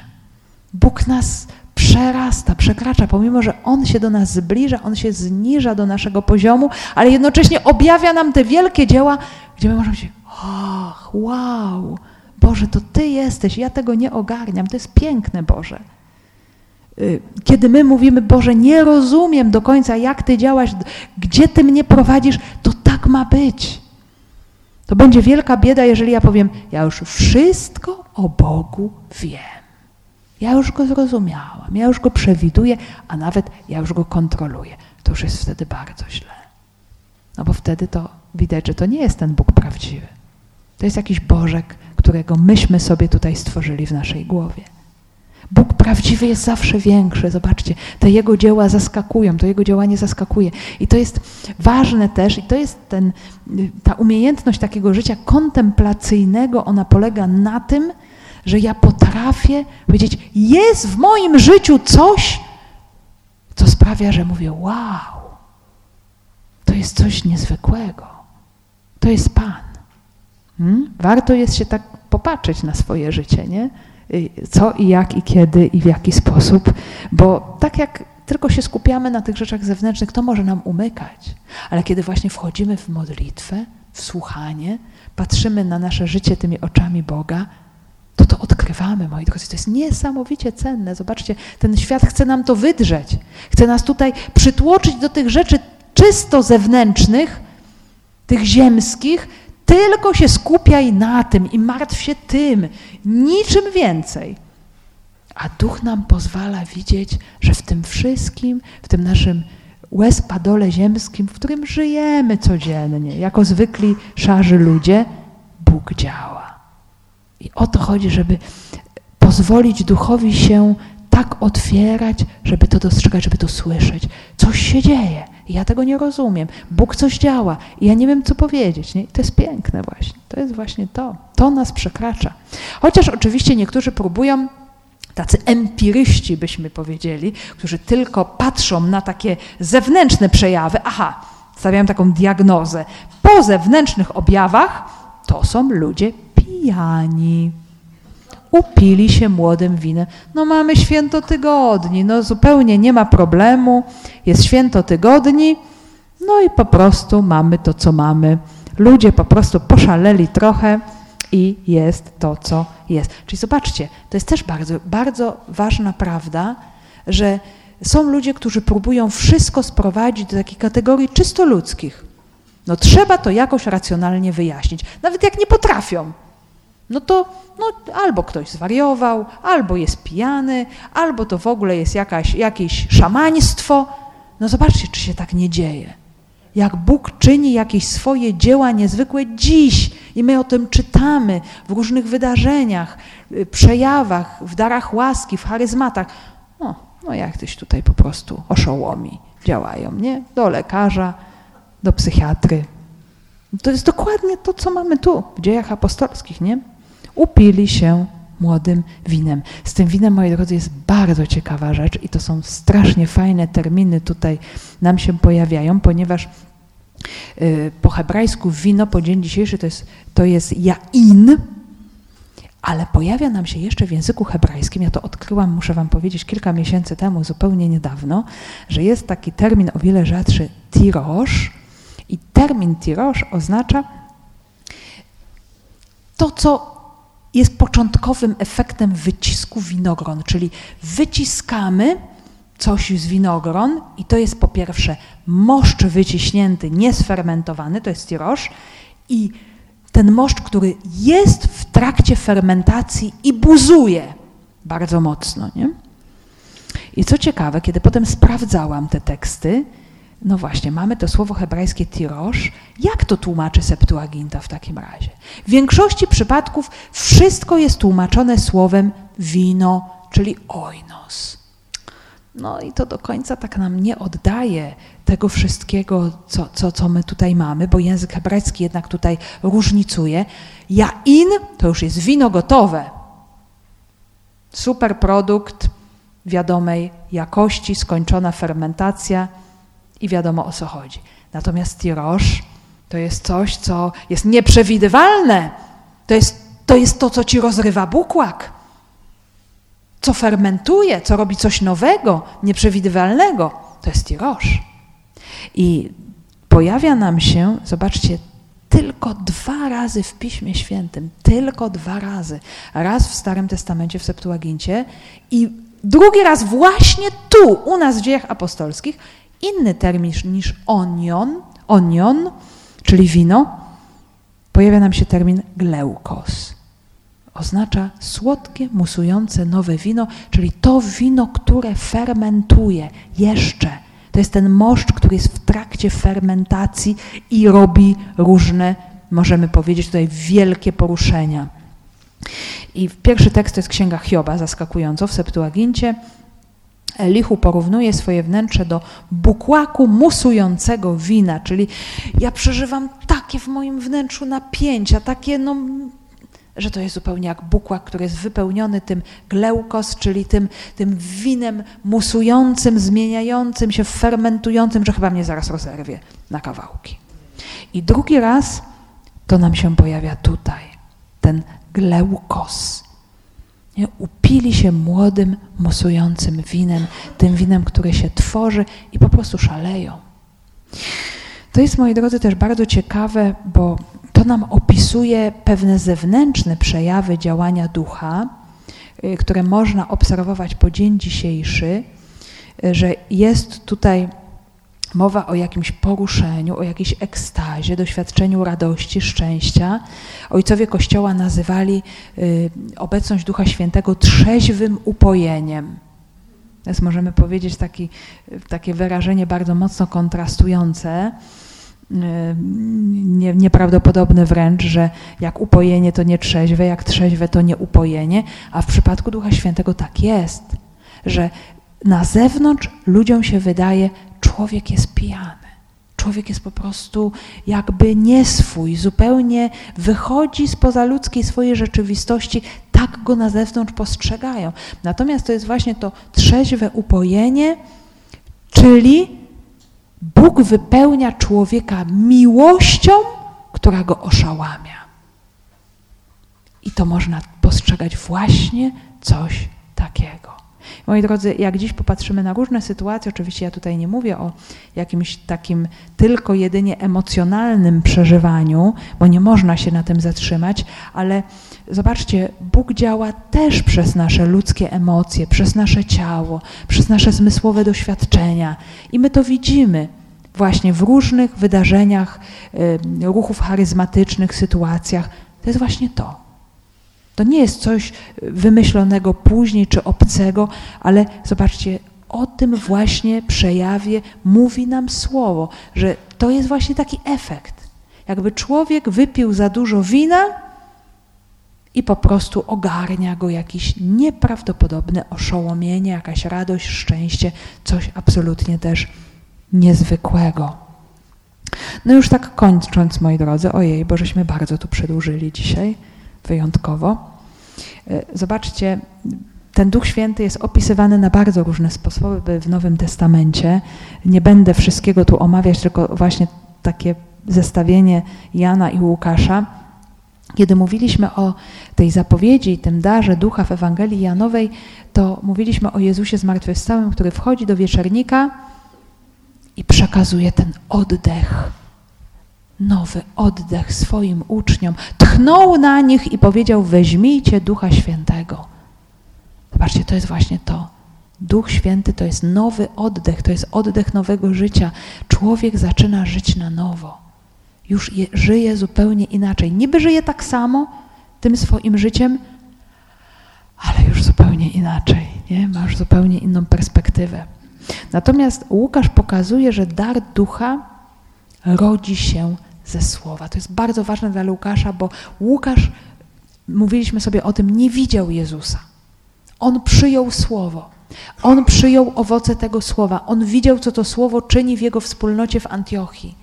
Bóg nas przerasta, przekracza, pomimo że On się do nas zbliża, On się zniża do naszego poziomu, ale jednocześnie objawia nam te wielkie dzieła, gdzie my możemy się, och, wow, Boże, to Ty jesteś, ja tego nie ogarniam, to jest piękne, Boże. Y, kiedy my mówimy, Boże, nie rozumiem do końca, jak Ty działasz, gdzie Ty mnie prowadzisz, to tak ma być. To będzie wielka bieda, jeżeli ja powiem, ja już wszystko o Bogu wiem. Ja już go zrozumiałam, ja już go przewiduję, a nawet ja już go kontroluję. To już jest wtedy bardzo źle. No bo wtedy to widać, że to nie jest ten Bóg prawdziwy. To jest jakiś Bożek, którego myśmy sobie tutaj stworzyli w naszej głowie. Bóg prawdziwy jest zawsze większy. Zobaczcie, te Jego dzieła zaskakują, to Jego działanie zaskakuje. I to jest ważne też, i to jest ten, ta umiejętność takiego życia kontemplacyjnego, ona polega na tym, że ja potrafię powiedzieć, jest w moim życiu coś, co sprawia, że mówię, wow, to jest coś niezwykłego. To jest Pan. Hmm? Warto jest się tak popatrzeć na swoje życie, nie? Y, co i jak i kiedy i w jaki sposób, bo tak jak tylko się skupiamy na tych rzeczach zewnętrznych, to może nam umykać. Ale kiedy właśnie wchodzimy w modlitwę, w słuchanie, patrzymy na nasze życie tymi oczami Boga, to to odkrywamy, moi drodzy. To jest niesamowicie cenne. Zobaczcie, ten świat chce nam to wydrzeć. Chce nas tutaj przytłoczyć do tych rzeczy czysto zewnętrznych, tych ziemskich, tylko się skupiaj na tym i martw się tym, niczym więcej. A duch nam pozwala widzieć, że w tym wszystkim, w tym naszym łezpadole ziemskim, w którym żyjemy codziennie, jako zwykli szarzy ludzie, Bóg działa. I o to chodzi, żeby pozwolić duchowi się tak otwierać, żeby to dostrzegać, żeby to słyszeć. Coś się dzieje. Ja tego nie rozumiem. Bóg coś działa i ja nie wiem, co powiedzieć. Nie? To jest piękne właśnie. To jest właśnie to. To nas przekracza. Chociaż oczywiście niektórzy próbują tacy empiryści, byśmy powiedzieli, którzy tylko patrzą na takie zewnętrzne przejawy. Aha, stawiają taką diagnozę. Po zewnętrznych objawach to są ludzie pijani. Upili się młodym winem. No mamy święto tygodni, no zupełnie nie ma problemu. Jest święto tygodni, no i po prostu mamy to, co mamy. Ludzie po prostu poszaleli trochę i jest to, co jest. Czyli zobaczcie, to jest też bardzo, bardzo ważna prawda, że są ludzie, którzy próbują wszystko sprowadzić do takiej kategorii czysto ludzkich. No trzeba to jakoś racjonalnie wyjaśnić. Nawet jak nie potrafią, no to no, albo ktoś zwariował, albo jest pijany, albo to w ogóle jest jakaś, jakieś szamaństwo. No zobaczcie, czy się tak nie dzieje. Jak Bóg czyni jakieś swoje dzieła niezwykłe dziś i my o tym czytamy w różnych wydarzeniach, y, przejawach, w darach łaski, w charyzmatach. No, no jak tyś tutaj po prostu oszołomi działają, nie? Do lekarza, do psychiatry. To jest dokładnie to, co mamy tu w dziejach apostolskich, nie? Upili się młodym winem. Z tym winem, moi drodzy, jest bardzo ciekawa rzecz i to są strasznie fajne terminy tutaj nam się pojawiają, ponieważ y, po hebrajsku wino po dzień dzisiejszy to jest, to jest jain, ale pojawia nam się jeszcze w języku hebrajskim, ja to odkryłam, muszę wam powiedzieć, kilka miesięcy temu, zupełnie niedawno, że jest taki termin o wiele rzadszy, tirosz, i termin tirosz oznacza to, co jest początkowym efektem wycisku winogron, czyli wyciskamy coś z winogron i to jest po pierwsze moszcz wyciśnięty, niesfermentowany, to jest tirosz i ten moszcz, który jest w trakcie fermentacji i buzuje bardzo mocno. Nie? I co ciekawe, kiedy potem sprawdzałam te teksty, no właśnie, mamy to słowo hebrajskie tirosz. Jak to tłumaczy Septuaginta w takim razie? W większości przypadków wszystko jest tłumaczone słowem wino, czyli oinos. No i to do końca tak nam nie oddaje tego wszystkiego, co, co, co my tutaj mamy, bo język hebrajski jednak tutaj różnicuje. Jain to już jest wino gotowe. Super produkt wiadomej jakości, skończona fermentacja i wiadomo o co chodzi. Natomiast tirosz to jest coś, co jest nieprzewidywalne. To jest, to jest to, co ci rozrywa bukłak, co fermentuje, co robi coś nowego, nieprzewidywalnego. To jest tirosz. I pojawia nam się, zobaczcie, tylko dwa razy w Piśmie Świętym, tylko dwa razy. Raz w Starym Testamencie, w Septuagincie i drugi raz właśnie tu, u nas w dziejach apostolskich inny termin niż onion, onion, czyli wino, pojawia nam się termin gleukos. Oznacza słodkie, musujące nowe wino, czyli to wino, które fermentuje jeszcze. To jest ten moszcz, który jest w trakcie fermentacji i robi różne, możemy powiedzieć tutaj, wielkie poruszenia. I pierwszy tekst to jest Księga Hioba, zaskakująco, w Septuagincie, Elichu porównuje swoje wnętrze do bukłaku musującego wina, czyli ja przeżywam takie w moim wnętrzu napięcia, takie no, że to jest zupełnie jak bukłak, który jest wypełniony tym gleukos, czyli tym, tym winem musującym, zmieniającym się, fermentującym, że chyba mnie zaraz rozerwie na kawałki. I drugi raz to nam się pojawia tutaj, ten gleukos, nie? Upili się młodym, musującym winem, tym winem, które się tworzy i po prostu szaleją. To jest, moi drodzy, też bardzo ciekawe, bo to nam opisuje pewne zewnętrzne przejawy działania ducha, y, które można obserwować po dzień dzisiejszy, y, że jest tutaj mowa o jakimś poruszeniu, o jakiejś ekstazie, doświadczeniu radości, szczęścia. Ojcowie Kościoła nazywali y, obecność Ducha Świętego trzeźwym upojeniem. Więc możemy powiedzieć taki, takie wyrażenie bardzo mocno kontrastujące, nie, nieprawdopodobne wręcz, że jak upojenie to nie trzeźwe, jak trzeźwe to nie upojenie, a w przypadku Ducha Świętego tak jest, że na zewnątrz ludziom się wydaje, człowiek jest pijany. Człowiek jest po prostu jakby nieswój, zupełnie wychodzi spoza ludzkiej swojej rzeczywistości, tak go na zewnątrz postrzegają. Natomiast to jest właśnie to trzeźwe upojenie, czyli Bóg wypełnia człowieka miłością, która go oszałamia. I to można postrzegać właśnie coś takiego. Moi drodzy, jak dziś popatrzymy na różne sytuacje, oczywiście ja tutaj nie mówię o jakimś takim tylko jedynie emocjonalnym przeżywaniu, bo nie można się na tym zatrzymać, ale zobaczcie, Bóg działa też przez nasze ludzkie emocje, przez nasze ciało, przez nasze zmysłowe doświadczenia i my to widzimy właśnie w różnych wydarzeniach, ruchów charyzmatycznych, sytuacjach. To jest właśnie to. To nie jest coś wymyślonego później czy obcego, ale zobaczcie, o tym właśnie przejawie mówi nam słowo, że to jest właśnie taki efekt. Jakby człowiek wypił za dużo wina i po prostu ogarnia go jakieś nieprawdopodobne oszołomienie, jakaś radość, szczęście, coś absolutnie też niezwykłego. No już tak kończąc, moi drodzy, ojej, bo żeśmy bardzo tu przedłużyli dzisiaj wyjątkowo. E, zobaczcie, ten Duch Święty jest opisywany na bardzo różne sposoby w Nowym Testamencie. Nie będę wszystkiego tu omawiać, tylko właśnie takie zestawienie Jana i Łukasza. Kiedy mówiliśmy o tej zapowiedzi i tym darze ducha w Ewangelii Janowej, to mówiliśmy o Jezusie zmartwychwstałym, który wchodzi do wieczernika i przekazuje ten oddech nowy oddech swoim uczniom, tchnął na nich i powiedział: Weźmijcie Ducha Świętego. Zobaczcie, to jest właśnie to. Duch Święty to jest nowy oddech, to jest oddech nowego życia. Człowiek zaczyna żyć na nowo. Już je, żyje zupełnie inaczej. Niby żyje tak samo tym swoim życiem, ale już zupełnie inaczej. Nie? Ma już zupełnie inną perspektywę. Natomiast Łukasz pokazuje, że dar ducha rodzi się ze słowa. To jest bardzo ważne dla Łukasza, bo Łukasz, mówiliśmy sobie o tym, nie widział Jezusa. On przyjął słowo. On przyjął owoce tego słowa. On widział, co to słowo czyni w jego wspólnocie w Antiochii.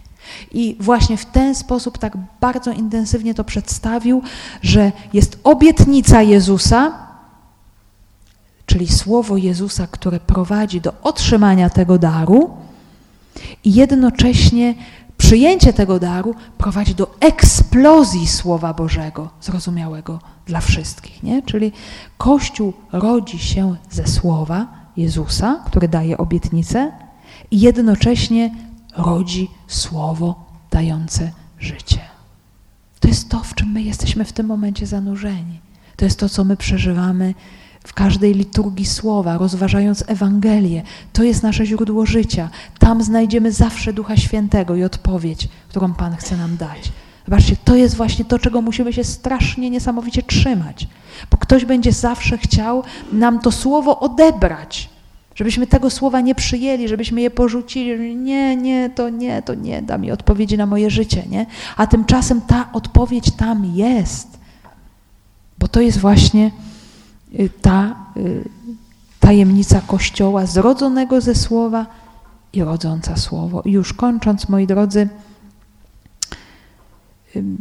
I właśnie w ten sposób tak bardzo intensywnie to przedstawił, że jest obietnica Jezusa, czyli słowo Jezusa, które prowadzi do otrzymania tego daru, i jednocześnie przyjęcie tego daru prowadzi do eksplozji Słowa Bożego, zrozumiałego dla wszystkich. Nie? Czyli Kościół rodzi się ze Słowa Jezusa, który daje obietnicę, i jednocześnie rodzi Słowo dające życie. To jest to, w czym my jesteśmy w tym momencie zanurzeni. To jest to, co my przeżywamy w każdej liturgii słowa, rozważając Ewangelię. To jest nasze źródło życia. Tam znajdziemy zawsze Ducha Świętego i odpowiedź, którą Pan chce nam dać. Zobaczcie, to jest właśnie to, czego musimy się strasznie, niesamowicie trzymać, bo ktoś będzie zawsze chciał nam to słowo odebrać, żebyśmy tego słowa nie przyjęli, żebyśmy je porzucili. Nie, nie, to nie, to nie da mi odpowiedzi na moje życie, nie? A tymczasem ta odpowiedź tam jest, bo to jest właśnie ta y, tajemnica Kościoła zrodzonego ze Słowa i rodząca Słowo. I już kończąc, moi drodzy,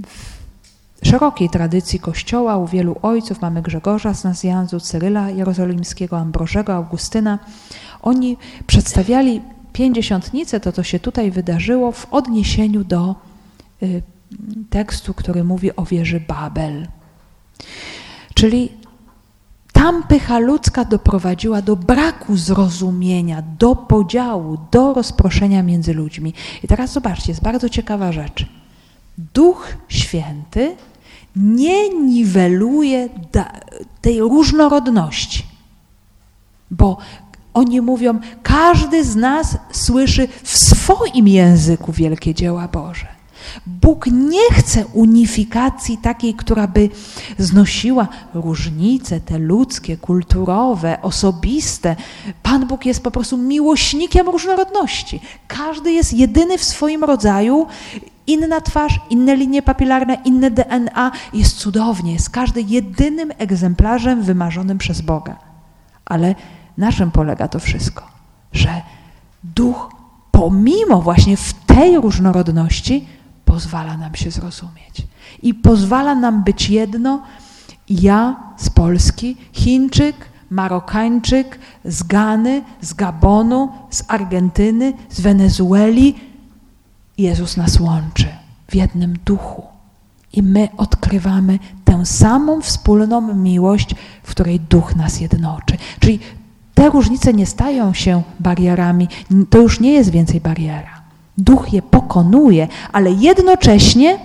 w szerokiej tradycji Kościoła u wielu ojców, mamy Grzegorza z Nazjanzu, Cyryla Jerozolimskiego, Ambrożego, Augustyna, oni przedstawiali pięćdziesiątnicę, to co się tutaj wydarzyło, w odniesieniu do y, tekstu, który mówi o wieży Babel. Czyli tam pycha ludzka doprowadziła do braku zrozumienia, do podziału, do rozproszenia między ludźmi. I teraz zobaczcie, jest bardzo ciekawa rzecz. Duch Święty nie niweluje tej różnorodności, bo oni mówią, każdy z nas słyszy w swoim języku wielkie dzieła Boże. Bóg nie chce unifikacji takiej, która by znosiła różnice te ludzkie, kulturowe, osobiste. Pan Bóg jest po prostu miłośnikiem różnorodności. Każdy jest jedyny w swoim rodzaju, inna twarz, inne linie papilarne, inne DNA. Jest cudownie, jest każdy jedynym egzemplarzem wymarzonym przez Boga. Ale na czym polega to wszystko? Że duch, pomimo właśnie w tej różnorodności, pozwala nam się zrozumieć i pozwala nam być jedno. Ja z Polski, Chińczyk, Marokańczyk, z Gany, z Gabonu, z Argentyny, z Wenezueli. Jezus nas łączy w jednym duchu. I my odkrywamy tę samą wspólną miłość, w której duch nas jednoczy. Czyli te różnice nie stają się barierami, to już nie jest więcej bariera. Duch je pokonuje, ale jednocześnie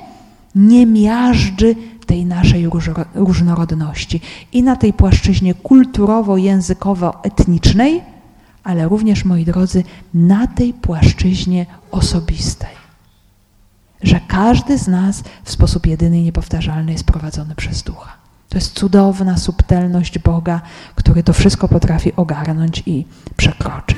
nie miażdży tej naszej różnorodności i na tej płaszczyźnie kulturowo-językowo-etnicznej, ale również, moi drodzy, na tej płaszczyźnie osobistej. Że każdy z nas w sposób jedyny i niepowtarzalny jest prowadzony przez Ducha. To jest cudowna subtelność Boga, który to wszystko potrafi ogarnąć i przekroczyć.